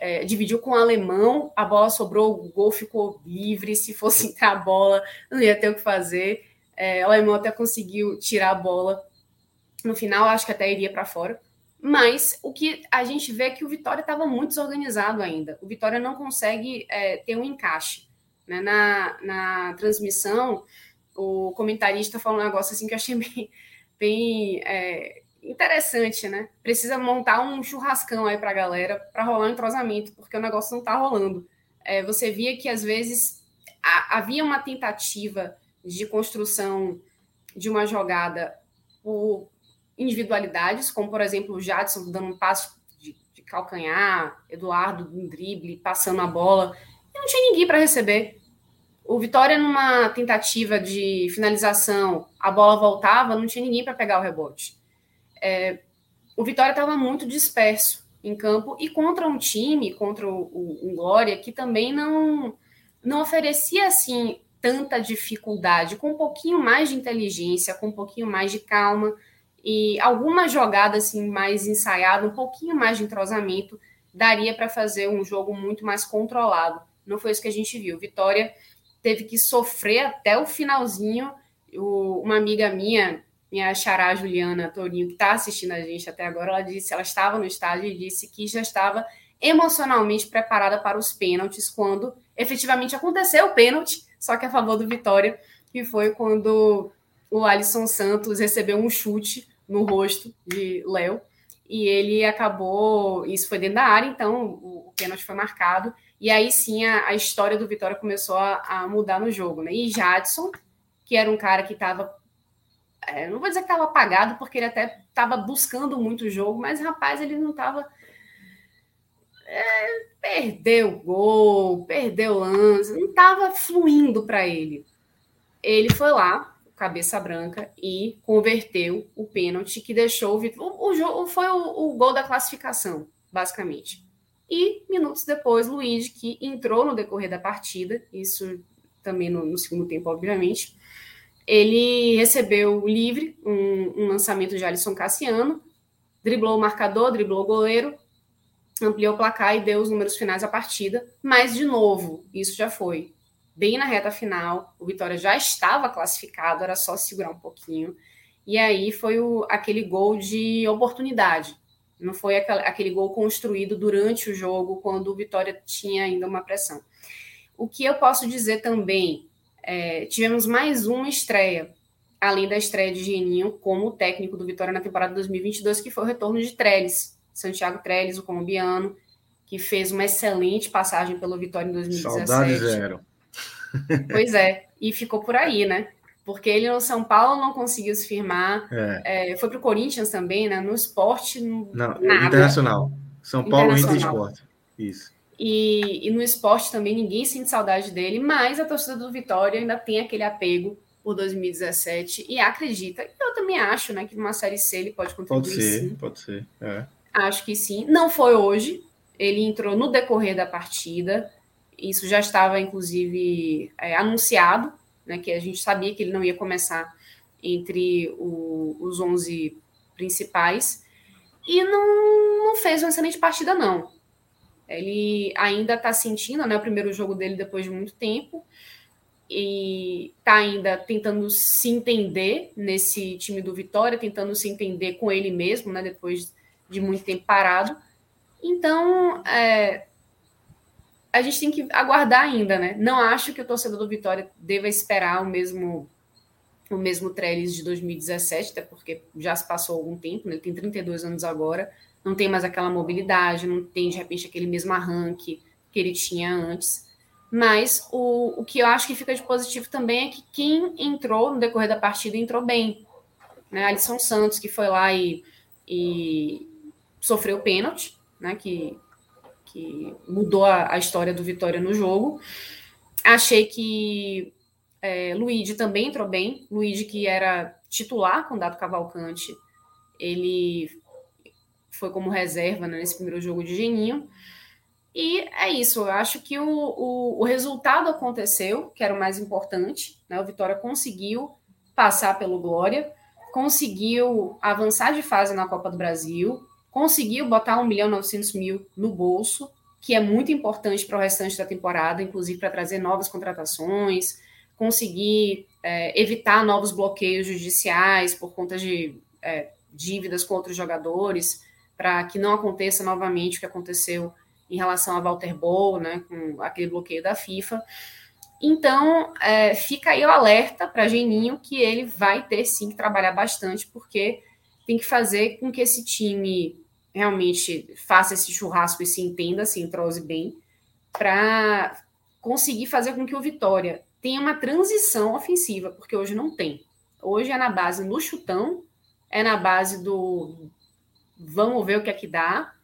é, dividiu com o alemão, a bola sobrou, o gol ficou livre. Se fosse <laughs> entrar a bola, não ia ter o que fazer. É, o alemão até conseguiu tirar a bola. No final, acho que até iria para fora. Mas o que a gente vê é que o Vitória estava muito desorganizado ainda. O Vitória não consegue é, ter um encaixe. Né? Na, na transmissão, o comentarista falou um negócio assim que eu achei <laughs> bem, bem é, interessante, né? Precisa montar um churrascão aí para a galera para rolar um entrosamento, porque o negócio não está rolando. É, você via que às vezes a, havia uma tentativa de construção de uma jogada por individualidades, como por exemplo o Jadson dando um passo de, de calcanhar, Eduardo um drible, passando a bola, e não tinha ninguém para receber. O Vitória, numa tentativa de finalização, a bola voltava, não tinha ninguém para pegar o rebote é, o Vitória estava muito disperso em campo e contra um time, contra o, o, o Glória, que também não, não oferecia assim tanta dificuldade, com um pouquinho mais de inteligência, com um pouquinho mais de calma e alguma jogada assim mais ensaiada, um pouquinho mais de entrosamento, daria para fazer um jogo muito mais controlado. Não foi isso que a gente viu. Vitória teve que sofrer até o finalzinho. O, uma amiga minha, minha xará Juliana Torinho, que está assistindo a gente até agora, ela disse, ela estava no estádio e disse que já estava emocionalmente preparada para os pênaltis quando efetivamente aconteceu o pênalti, só que a favor do Vitória, que foi quando o Alisson Santos recebeu um chute no rosto de Léo e ele acabou, isso foi dentro da área, então o, o pênalti foi marcado e aí sim a, a história do Vitória começou a, a, mudar no jogo, né? E Jadson, que era um cara que estava é, não vou dizer que estava apagado, porque ele até estava buscando muito o jogo, mas rapaz, ele não estava. É, perdeu gol, perdeu lance, não estava fluindo para ele. Ele foi lá, cabeça branca, e converteu o pênalti que deixou o Vitor. O, jogo foi o, o gol da classificação, basicamente. E minutos depois, Luiz, que entrou no decorrer da partida, isso também no, no segundo tempo, obviamente, ele recebeu livre um, um lançamento de Alisson Cassiano, driblou o marcador, driblou o goleiro, ampliou o placar e deu os números finais da partida. Mas, de novo, isso já foi bem na reta final. O Vitória já estava classificado, era só segurar um pouquinho. E aí foi o, aquele gol de oportunidade. Não foi aquele gol construído durante o jogo, quando o Vitória tinha ainda uma pressão. O que eu posso dizer também é, tivemos mais uma estreia, além da estreia de Geninho como técnico do Vitória na temporada 2022, que foi o retorno de Trellis, Santiago Trellis, o colombiano, que fez uma excelente passagem pelo Vitória em 2017. Saudade zero. Pois é, e ficou por aí, né? Porque ele no São Paulo não conseguiu se firmar, é. É, foi para o Corinthians também, né? No esporte, não, nada. Internacional. São Paulo Inter Esporte. Isso. E, e, no esporte também ninguém sente saudade dele, mas a torcida do Vitória ainda tem aquele apego por 2017 e acredita. Eu também acho, né, que numa série C ele pode contribuir. Pode ser, sim. pode ser. É. Acho que sim. Não foi hoje. Ele entrou no decorrer da partida. Isso já estava, inclusive, é, anunciado, né, que a gente sabia que ele não ia começar entre o, os 11 principais. E não, não fez uma excelente partida, não. Ele ainda está sentindo né, o primeiro jogo dele depois de muito tempo e está ainda tentando se entender nesse time do Vitória, tentando se entender com ele mesmo, né, depois de muito tempo parado. Então, é, a gente tem que aguardar ainda, né? Não acho que o torcedor do Vitória deva esperar o mesmo o mesmo Trellis de 2017, até porque já se passou algum tempo, né? ele tem 32 anos agora não tem mais aquela mobilidade, não tem de repente aquele mesmo arranque que ele tinha antes. Mas o, o que eu acho que fica de positivo também é que quem entrou no decorrer da partida entrou bem. né? Alisson Santos, que foi lá e, e sofreu pênalti, né? Que, que mudou a, a, história do Vitória no jogo. Achei que é, Luigi também entrou bem. Luigi, que era titular com o Dado Cavalcante, ele foi como reserva né, nesse primeiro jogo de Geninho. E é isso, eu acho que o, o, o, resultado aconteceu, que era o mais importante. Né? O Vitória conseguiu passar pelo Glória, conseguiu avançar de fase na Copa do Brasil, conseguiu botar 1 milhão e 900 mil no bolso, que é muito importante para o restante da temporada, inclusive para trazer novas contratações, conseguir é, evitar novos bloqueios judiciais por conta de é, dívidas com outros jogadores, para que não aconteça novamente o que aconteceu em relação a Walter Bowl, né, com aquele bloqueio da FIFA. Então, é, fica aí o alerta para Geninho que ele vai ter sim que trabalhar bastante, porque tem que fazer com que esse time realmente faça esse churrasco e se entenda, se entrose bem, para conseguir fazer com que o Vitória tenha uma transição ofensiva, porque hoje não tem. Hoje é na base do chutão, é na base do vamos ver o que é que dá,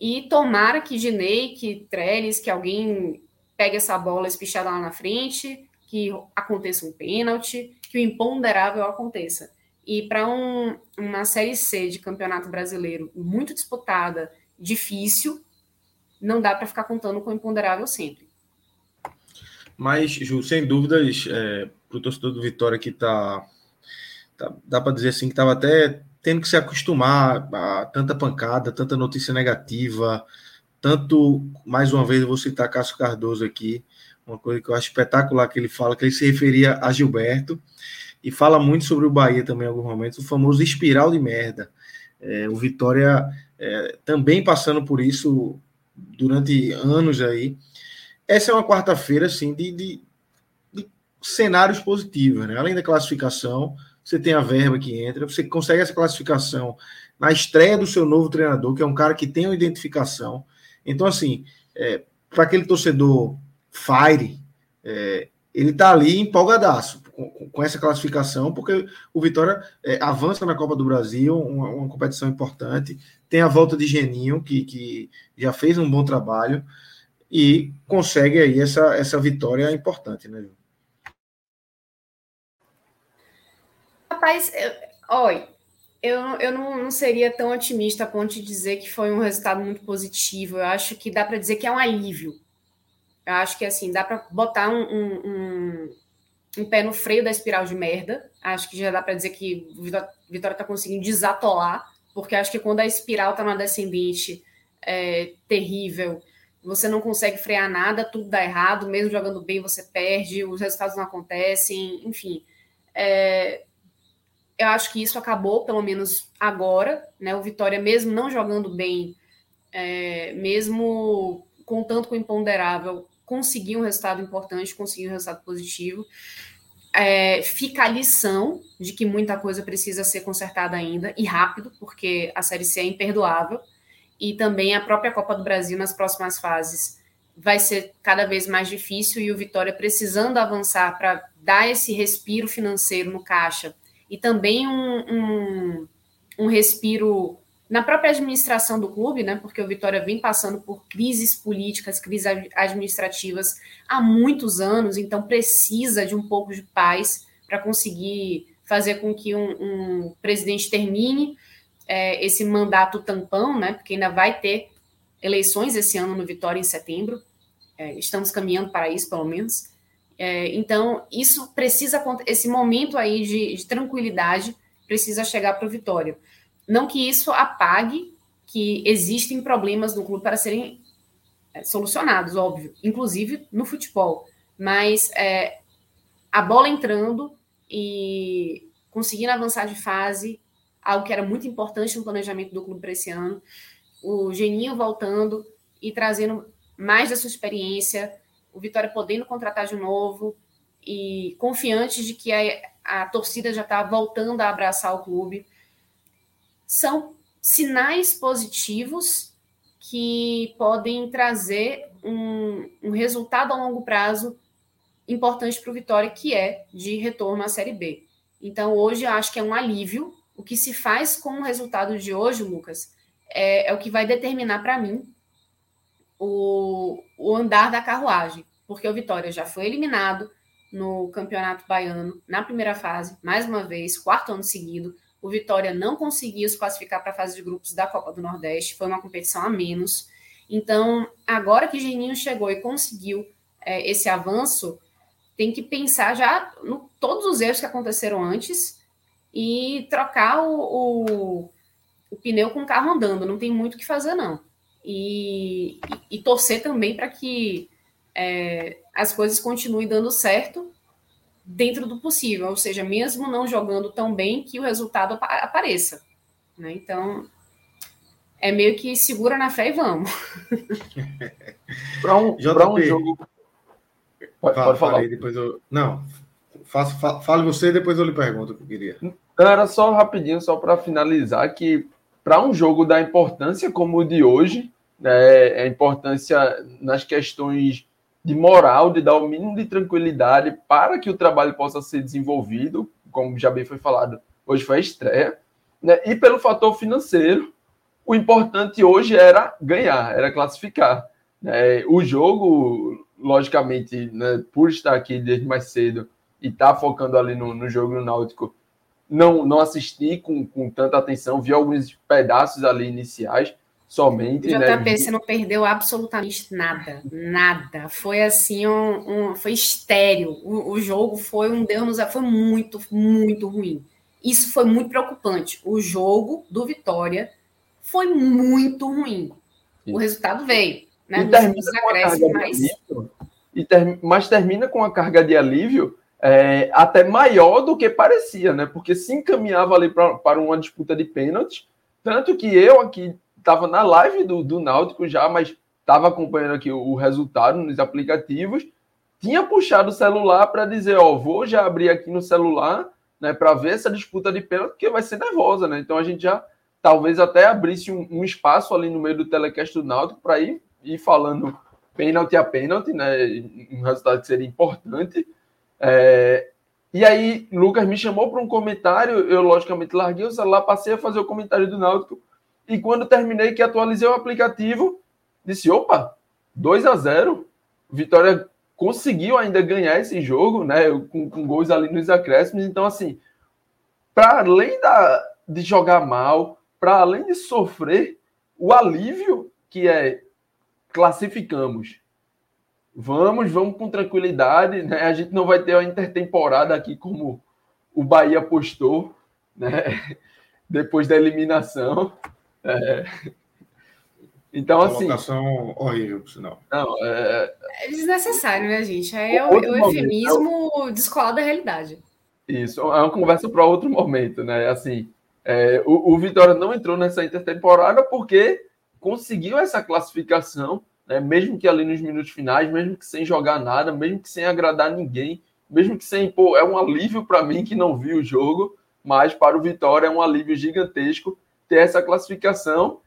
e tomara que Ginei, que Trellis, que alguém pegue essa bola espichada lá na frente, que aconteça um pênalti, que o imponderável aconteça. E para um, uma Série C de Campeonato Brasileiro muito disputada, difícil, não dá para ficar contando com o imponderável sempre. Mas, Ju, sem dúvidas, é, para o torcedor do Vitória que está. Tá, dá para dizer assim que estava até tendo que se acostumar a tanta pancada, tanta notícia negativa, tanto, mais uma vez, eu vou citar Cássio Cardoso aqui, uma coisa que eu acho espetacular que ele fala, que ele se referia a Gilberto, e fala muito sobre o Bahia também em alguns momentos, o famoso espiral de merda. É, o Vitória é, também passando por isso durante anos aí. Essa é uma quarta-feira, assim, de, de, de cenários positivos, né? Além da classificação, você tem a verba que entra, você consegue essa classificação na estreia do seu novo treinador, que é um cara que tem uma identificação. Então, assim, é, para aquele torcedor fire, é, ele está ali empolgadaço com, com, essa classificação, porque o Vitória é, avança na Copa do Brasil, uma, uma, competição importante. Tem a volta de Geninho, que, que já fez um bom trabalho, e consegue aí essa, essa vitória importante, né, Ju? Rapaz, eu, olha, eu, eu não, não, seria tão otimista a ponto de dizer que foi um resultado muito positivo. Eu acho que dá para dizer que é um alívio. Eu acho que assim, dá para botar um, um, um, um, pé no freio da espiral de merda. Acho que já dá para dizer que Vitória está conseguindo desatolar, porque acho que quando a espiral está na descendente é, terrível, você não consegue frear nada, tudo dá errado, mesmo jogando bem você perde, os resultados não acontecem, enfim. É, eu acho que isso acabou, pelo menos agora, né? O Vitória, mesmo não jogando bem, é, mesmo contando com o imponderável, conseguiu um resultado importante, conseguiu um resultado positivo. É, fica a lição de que muita coisa precisa ser consertada ainda e rápido, porque a Série C é imperdoável. E também a própria Copa do Brasil nas próximas fases vai ser cada vez mais difícil e o Vitória precisando avançar para dar esse respiro financeiro no caixa e também um, um, um respiro na própria administração do clube, né? Porque o Vitória vem passando por crises políticas, crises administrativas há muitos anos, então precisa de um pouco de paz para conseguir fazer com que um, um presidente termine é, esse mandato tampão, né? Porque ainda vai ter eleições esse ano no Vitória em setembro. É, estamos caminhando para isso, pelo menos. É, então, isso precisa, esse momento aí de, de tranquilidade precisa chegar para o Vitória. Não que isso apague que existem problemas no clube para serem é, solucionados, óbvio, inclusive no futebol. Mas é, a bola entrando e conseguindo avançar de fase, algo que era muito importante no planejamento do clube para esse ano, o Geninho voltando e trazendo mais da sua experiência, o Vitória podendo contratar de novo e confiante de que a, a torcida já está voltando a abraçar o clube. São sinais positivos que podem trazer um, um resultado a longo prazo importante para o Vitória, que é de retorno à Série B. Então, hoje, eu acho que é um alívio o que se faz com o resultado de hoje, Lucas, é, é o que vai determinar para mim o, o andar da carruagem, porque o Vitória já foi eliminado no Campeonato Baiano na primeira fase, mais uma vez, quarto ano seguido. O Vitória não conseguiu se classificar para a fase de grupos da Copa do Nordeste, foi uma competição a menos. Então, agora que Geninho chegou e conseguiu é, esse avanço, tem que pensar já no todos os erros que aconteceram antes e trocar o, o, o pneu com o carro andando. Não tem muito o que fazer, não. E, e, e torcer também para que é, as coisas continuem dando certo dentro do possível, ou seja, mesmo não jogando tão bem, que o resultado apareça. Né? Então, é meio que segura na fé e vamos. <laughs> para um, <laughs> um jogo. Pode, fala, pode falar. depois eu... Não, faço, fale você depois eu lhe pergunto o que eu queria. Era só rapidinho, só para finalizar, que para um jogo da importância como o de hoje, né, a importância nas questões de moral, de dar o mínimo de tranquilidade para que o trabalho possa ser desenvolvido, como já bem foi falado, hoje foi a estreia, né, e pelo fator financeiro, o importante hoje era ganhar, era classificar. Né? O jogo, logicamente, né, por estar aqui desde mais cedo e estar tá focando ali no, no jogo no Náutico, não, não assisti com, com tanta atenção, vi alguns pedaços ali iniciais somente. JP, né? você não perdeu absolutamente nada, nada. Foi assim, um, um foi estéreo. O, o, jogo foi um Deus nos foi muito, muito ruim. Isso foi muito preocupante. O jogo do Vitória foi muito ruim. O resultado veio, né? E termina com a carga mas... De alívio, e ter, mas termina com a carga de alívio é, até maior do que parecia, né? Porque se encaminhava ali para uma disputa de pênalti, tanto que eu aqui estava na live do, do Náutico já, mas estava acompanhando aqui o, o, resultado nos aplicativos, tinha puxado o celular para dizer, ó, vou já abrir aqui no celular, né, para ver essa disputa de pênalti, porque vai ser nervosa, né? Então a gente já talvez até abrisse um, um espaço ali no meio do telecast do Náutico para ir, ir falando pênalti a pênalti, né? Um resultado que seria importante. É, e aí, Lucas me chamou para um comentário, eu logicamente larguei o celular, passei a fazer o comentário do Náutico, e quando terminei que atualizei o aplicativo, disse, opa, 2 a 0 Vitória conseguiu ainda ganhar esse jogo, né, com, com gols ali nos acréscimos, então assim, para além da, de jogar mal, para além de sofrer, o alívio que é classificamos Vamos, vamos com tranquilidade, né? A gente não vai ter uma intertemporada aqui como o Bahia postou, né? <laughs> Depois da eliminação. É... Então, assim. Colocação horrível, por sinal. Não, é... é desnecessário, né, gente? É o, o eufemismo momento, descolado da realidade. Isso, é uma conversa para outro momento, né? Assim, é, o, o Vitória não entrou nessa intertemporada porque conseguiu essa classificação né? mesmo que ali nos minutos finais, mesmo que sem jogar nada, mesmo que sem agradar ninguém, mesmo que sem. Pô, é um alívio para mim que não vi o jogo, mas para o Vitória é um alívio gigantesco ter essa classificação.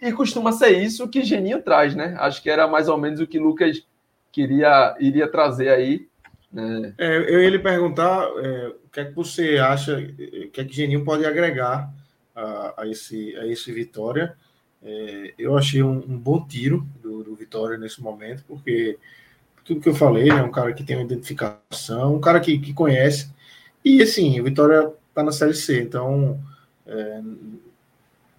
E, e costuma ser isso que Geninho traz, né? Acho que era mais ou menos o que Lucas queria iria trazer aí. Né? É, eu ia lhe perguntar é, o que é que você acha, o que é que Geninho pode agregar a, a esse, a esse Vitória. É, eu achei um, um, bom tiro do, do, Vitória nesse momento, porque tudo que eu falei, é né, um cara que tem uma identificação, um cara que, que conhece. E assim, o Vitória está na Série C, então é,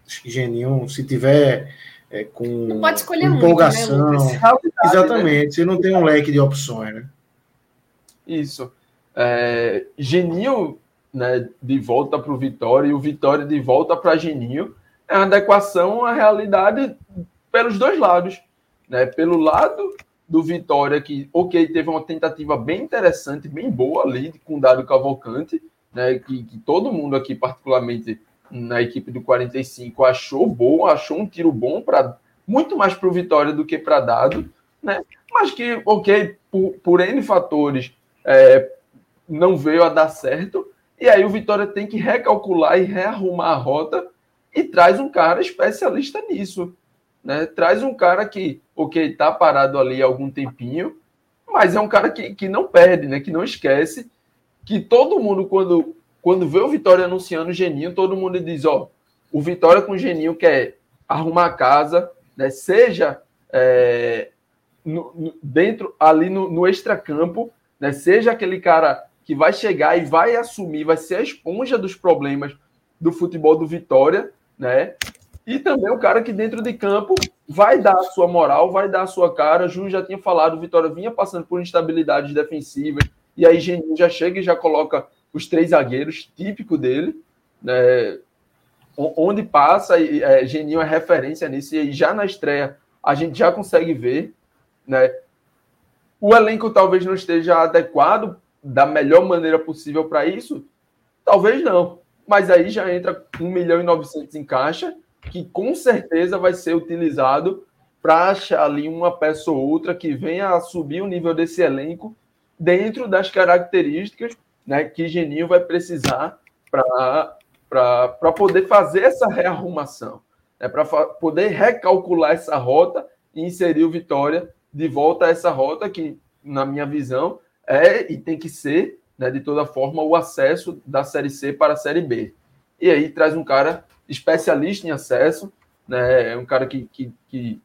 acho que Geninho, se tiver é, com não pode escolher empolgação, muito, né, exatamente, né? você não tem um leque de opções, né? Isso. É, Geninho né, de volta para o Vitória e o Vitória de volta para Geninho é uma adequação à realidade pelos dois lados. Né? Pelo lado do Vitória, que, ok, teve uma tentativa bem interessante, bem boa ali, com o Dário Cavalcante, né? que, que todo mundo aqui, particularmente na equipe do 45, achou bom, achou um tiro bom para muito mais para o Vitória do que para Dado, né? Mas que, ok, por, por N fatores, é, não veio a dar certo. E aí o Vitória tem que recalcular e rearrumar a rota e traz um cara especialista nisso. Né? Traz um cara que, ok, está parado ali há algum tempinho, mas é um cara que, que não perde, né? que não esquece, que todo mundo, quando quando vê o Vitória anunciando o Geninho, todo mundo diz, ó, o Vitória com o Geninho quer arrumar a casa, né, seja é, no, no, dentro, ali no, no extracampo, né, seja aquele cara que vai chegar e vai assumir, vai ser a esponja dos problemas do futebol do Vitória, né? E também o cara que dentro de campo vai dar a sua moral, vai dar a sua cara. Ju já tinha falado, o Vitória vinha passando por instabilidades defensivas, e aí Geninho já chega e já coloca os três zagueiros, típico dele, né? Onde passa, é, Geninho é referência nisso, e já na estreia a gente já consegue ver, né? O elenco talvez não esteja adequado da melhor maneira possível para isso? Talvez não. Mas aí já entra 1 milhão e 900 em caixa, que com certeza vai ser utilizado para achar ali uma peça ou outra que venha a subir o nível desse elenco dentro das características né, que Geninho vai precisar para poder fazer essa rearrumação, né, para poder recalcular essa rota e inserir o Vitória de volta a essa rota que, na minha visão, é e tem que ser, né, de toda forma, o acesso da Série C para a Série B. E aí traz um cara especialista em acesso, né, um cara que, que, que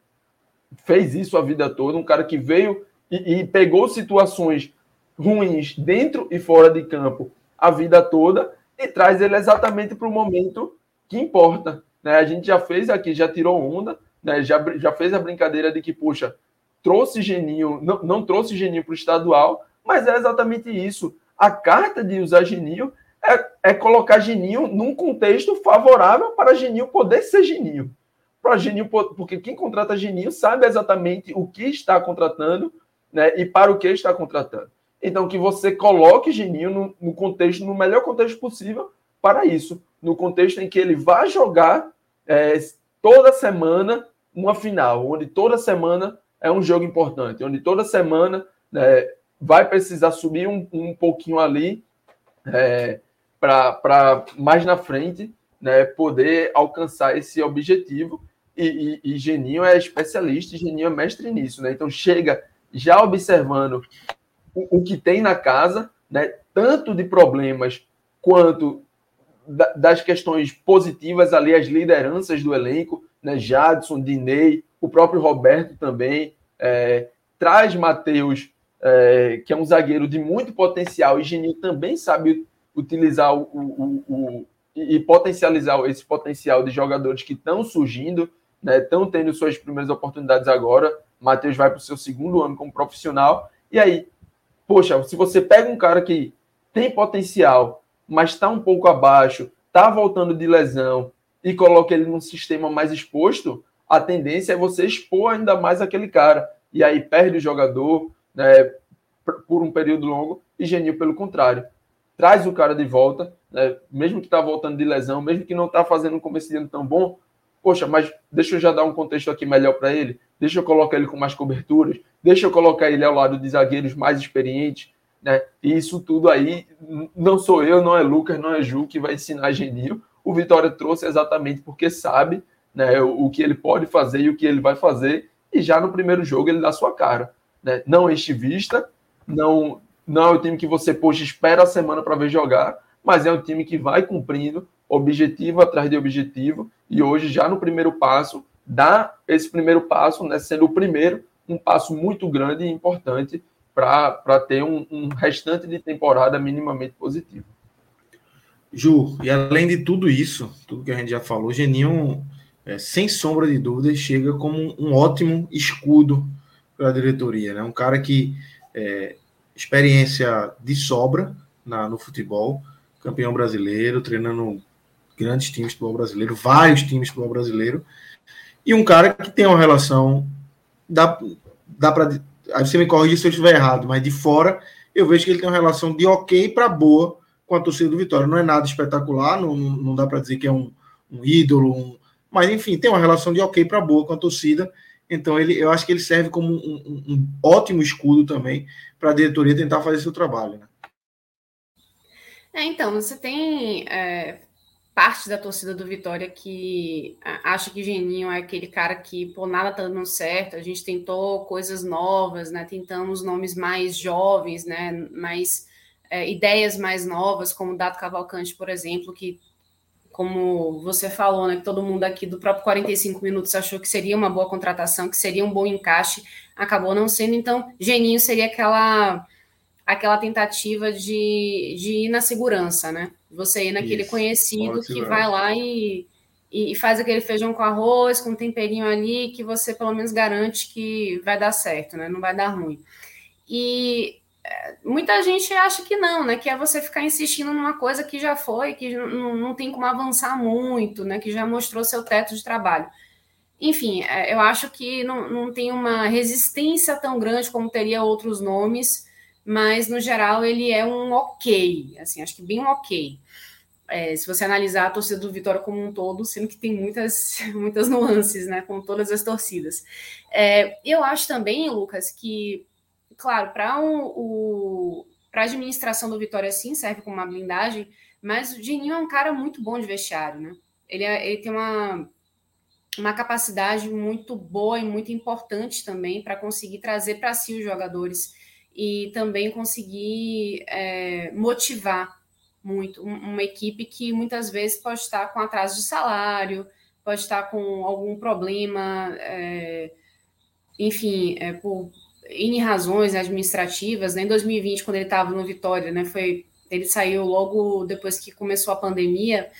fez isso a vida toda, um cara que veio e, e pegou situações ruins dentro e fora de campo a vida toda e traz ele exatamente para o momento que importa. Né? A gente já fez aqui, já tirou onda, né? já, já fez a brincadeira de que, puxa, trouxe Geninho, não, não trouxe Geninho para o estadual, mas é exatamente isso. A carta de usar Geninho é, é colocar Geninho num contexto favorável para Geninho poder ser Geninho. Para Geninho, porque quem contrata Geninho sabe exatamente o que está contratando né, e para o que está contratando. Então, que você coloque Geninho no, no contexto, no melhor contexto possível para isso. No contexto em que ele vai jogar é, toda semana uma final, onde toda semana é um jogo importante, onde toda semana né, vai precisar subir um, um pouquinho ali é, para mais na frente né, poder alcançar esse objetivo. E, e, e Geninho é especialista, e Geninho é mestre nisso, né? Então chega já observando o, o que tem na casa, né? Tanto de problemas quanto da, das questões positivas ali, as lideranças do elenco, né? Jadson, Dinei, o próprio Roberto também, é, traz Matheus é, que é um zagueiro de muito potencial, e Geninho também sabe utilizar o, o, o, e potencializar esse potencial de jogadores que estão surgindo, estão né, tendo suas primeiras oportunidades agora. Matheus vai para o seu segundo ano como profissional. E aí, poxa, se você pega um cara que tem potencial, mas está um pouco abaixo, está voltando de lesão e coloca ele num sistema mais exposto, a tendência é você expor ainda mais aquele cara. E aí perde o jogador, né, por um período longo, e Genil, pelo contrário, traz o cara de volta, né, mesmo que está voltando de lesão, mesmo que não está fazendo um começo de ano tão bom, poxa, mas deixa eu já dar um contexto aqui melhor para ele, deixa eu colocar ele com mais coberturas, deixa eu colocar ele ao lado de zagueiros mais experientes, né? E isso tudo aí não sou eu, não é Lucas, não é Ju que vai ensinar Genil. O Vitória trouxe exatamente porque sabe né, o que ele pode fazer e o que ele vai fazer, e já no primeiro jogo ele dá sua cara né? não enche vista, não, não é o time que você, poxa, espera a semana para ver jogar, mas é um time que vai cumprindo objetivo atrás de objetivo, e hoje, já no primeiro passo, dá esse primeiro passo, né, sendo o primeiro, um passo muito grande e importante para ter um, um restante de temporada minimamente positivo. Ju, e além de tudo isso, tudo que a gente já falou, Geninho, é, sem sombra de dúvida, chega como um ótimo escudo pela diretoria, né? Um cara que é, experiência de sobra na, no futebol, campeão brasileiro, treinando grandes times do futebol brasileiro, vários times do futebol brasileiro, e um cara que tem uma relação dá, dá para aí você me corrige se eu estiver errado, mas de fora eu vejo que ele tem uma relação de ok para boa com a torcida do Vitória. Não é nada espetacular, não, não dá para dizer que é um, um ídolo, um, mas enfim, tem uma relação de ok para boa com a torcida então, ele, eu acho que ele serve como um, um, um ótimo escudo também para a diretoria tentar fazer seu trabalho. Né? É, então, você tem é, parte da torcida do Vitória que acha que Geninho é aquele cara que, por nada tá dando certo, a gente tentou coisas novas, né? Tentamos nomes mais jovens, né? Mais é, ideias mais novas, como o Dato Cavalcante, por exemplo, que, como você falou, né, que todo mundo aqui do próprio 45 Minutos achou que seria uma boa contratação, que seria um bom encaixe, acabou não sendo. Então, Geninho seria aquela aquela tentativa de, de ir na segurança, né? Você ir naquele Isso, conhecido que vai lá e, e faz aquele feijão com arroz, com um temperinho ali, que você pelo menos garante que vai dar certo, né? Não vai dar ruim. E muita gente acha que não, né? Que é você ficar insistindo numa coisa que já foi, que não, não tem como avançar muito, né? Que já mostrou seu teto de trabalho. Enfim, é, eu acho que não, não tem uma resistência tão grande como teria outros nomes mas no geral ele é um ok, assim, acho que bem ok. É, se você analisar a torcida do Vitória como um todo, sendo que tem muitas, <laughs> muitas nuances, né, com todas as torcidas. É, eu acho também, Lucas, que, claro, para um, a administração do Vitória sim serve como uma blindagem, mas o Geninho é um cara muito bom de vestiário, né? Ele, é, ele tem uma, uma capacidade muito boa e muito importante também para conseguir trazer para si os jogadores e também conseguir é, motivar muito uma equipe que muitas vezes pode estar com atraso de salário, pode estar com algum problema, é, enfim, é, por N razões administrativas. Né? Em 2020, quando ele estava no Vitória, né, foi, ele saiu logo depois que começou a pandemia.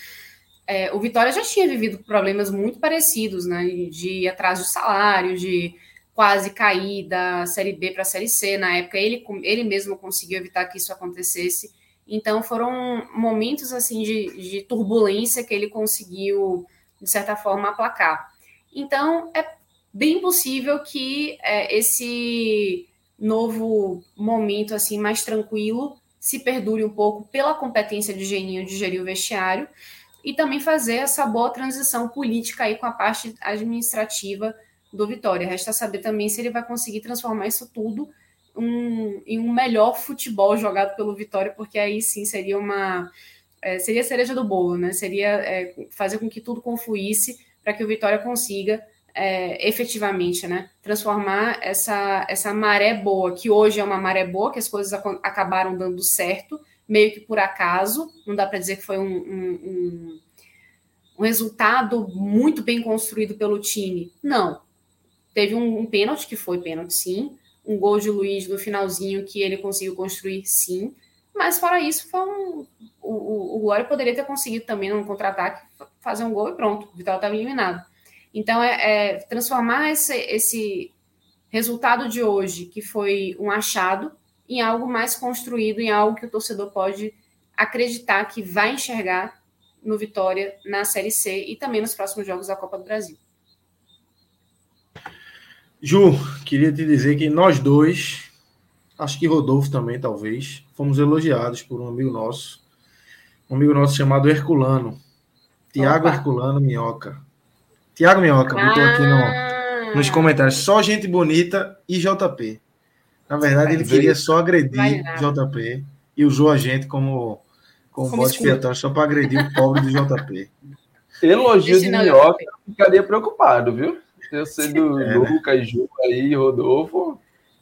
É, o Vitória já tinha vivido problemas muito parecidos, né, de atraso de salário, de quase cair da Série B para a Série C. Na época, ele, ele mesmo conseguiu evitar que isso acontecesse. Então, foram momentos assim de, de turbulência que ele conseguiu, de certa forma, aplacar. Então, é bem possível que é, esse novo momento assim mais tranquilo se perdure um pouco pela competência de Geninho de gerir o vestiário e também fazer essa boa transição política aí com a parte administrativa do Vitória. Resta saber também se ele vai conseguir transformar isso tudo um, em um melhor futebol jogado pelo Vitória, porque aí sim seria uma é, seria a cereja do bolo, né? Seria é, fazer com que tudo confluísse para que o Vitória consiga é, efetivamente, né, transformar essa, essa maré boa, que hoje é uma maré boa, que as coisas ac acabaram dando certo, meio que por acaso, não dá para dizer que foi um, um, um, resultado muito bem construído pelo time. Não, Teve um, um pênalti, que foi pênalti, sim. Um gol de Luiz no finalzinho que ele conseguiu construir, sim. Mas fora isso, foi um, o, o Glória poderia ter conseguido também num contra-ataque fazer um gol e pronto, o Vitória estava eliminado. Então, é, é transformar esse, esse resultado de hoje, que foi um achado, em algo mais construído, em algo que o torcedor pode acreditar que vai enxergar no Vitória na Série C e também nos próximos jogos da Copa do Brasil. Ju, queria te dizer que nós dois, acho que Rodolfo também, talvez, fomos elogiados por um amigo nosso, um amigo nosso chamado Herculano, Tiago Herculano Minhoca. Tiago Minhoca, ah. botou aqui no, nos comentários, só gente bonita e JP. Na verdade, ele queria só agredir JP e usou a gente como, como, como expiatório só para agredir o pobre do JP. Elogio de Minhoca, ficaria preocupado, viu? eu sei do é, né? Lucas, Ju aí, Rodolfo,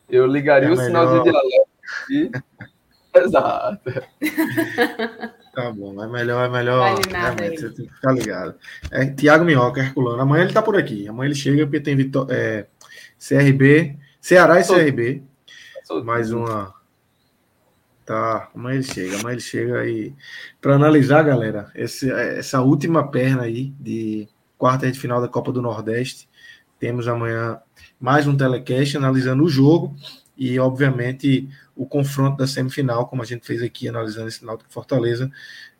eu ligaria é o sinalzinho de alerta aqui. <laughs> Exato. <laughs> Tá bom, é melhor, é melhor. Vale realmente, você tem que ficar ligado. É Tiago Minhoca, Herculano. Amanhã ele tá por aqui. Amanhã ele chega porque tem Vitó é, CRB, Ceará e CRB. Mais uma. Tá, amanhã ele chega, amanhã ele chega aí. Para analisar, galera, esse, essa última perna aí de quarta de final da Copa do Nordeste. Temos amanhã mais um telecast analisando o jogo e, obviamente, o confronto da semifinal, como a gente fez aqui, analisando esse Náutico Fortaleza.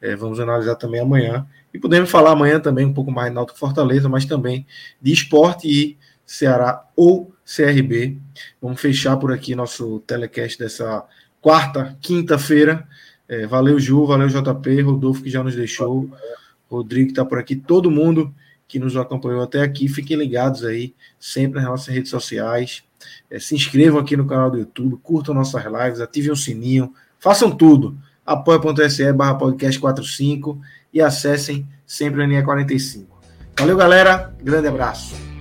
É, vamos analisar também amanhã. E podemos falar amanhã também um pouco mais de Náutico Fortaleza, mas também de esporte e Ceará ou CRB. Vamos fechar por aqui nosso telecast dessa quarta, quinta-feira. É, valeu, Ju, valeu, JP, Rodolfo, que já nos deixou, Rodrigo, que está por aqui, todo mundo que nos acompanhou até aqui. Fiquem ligados aí, sempre nas nossas redes sociais. É, se inscrevam aqui no canal do YouTube, curtam nossas lives, ativem o sininho, façam tudo. apoia.se barra podcast 45 e acessem sempre a linha 45. Valeu, galera. Grande abraço.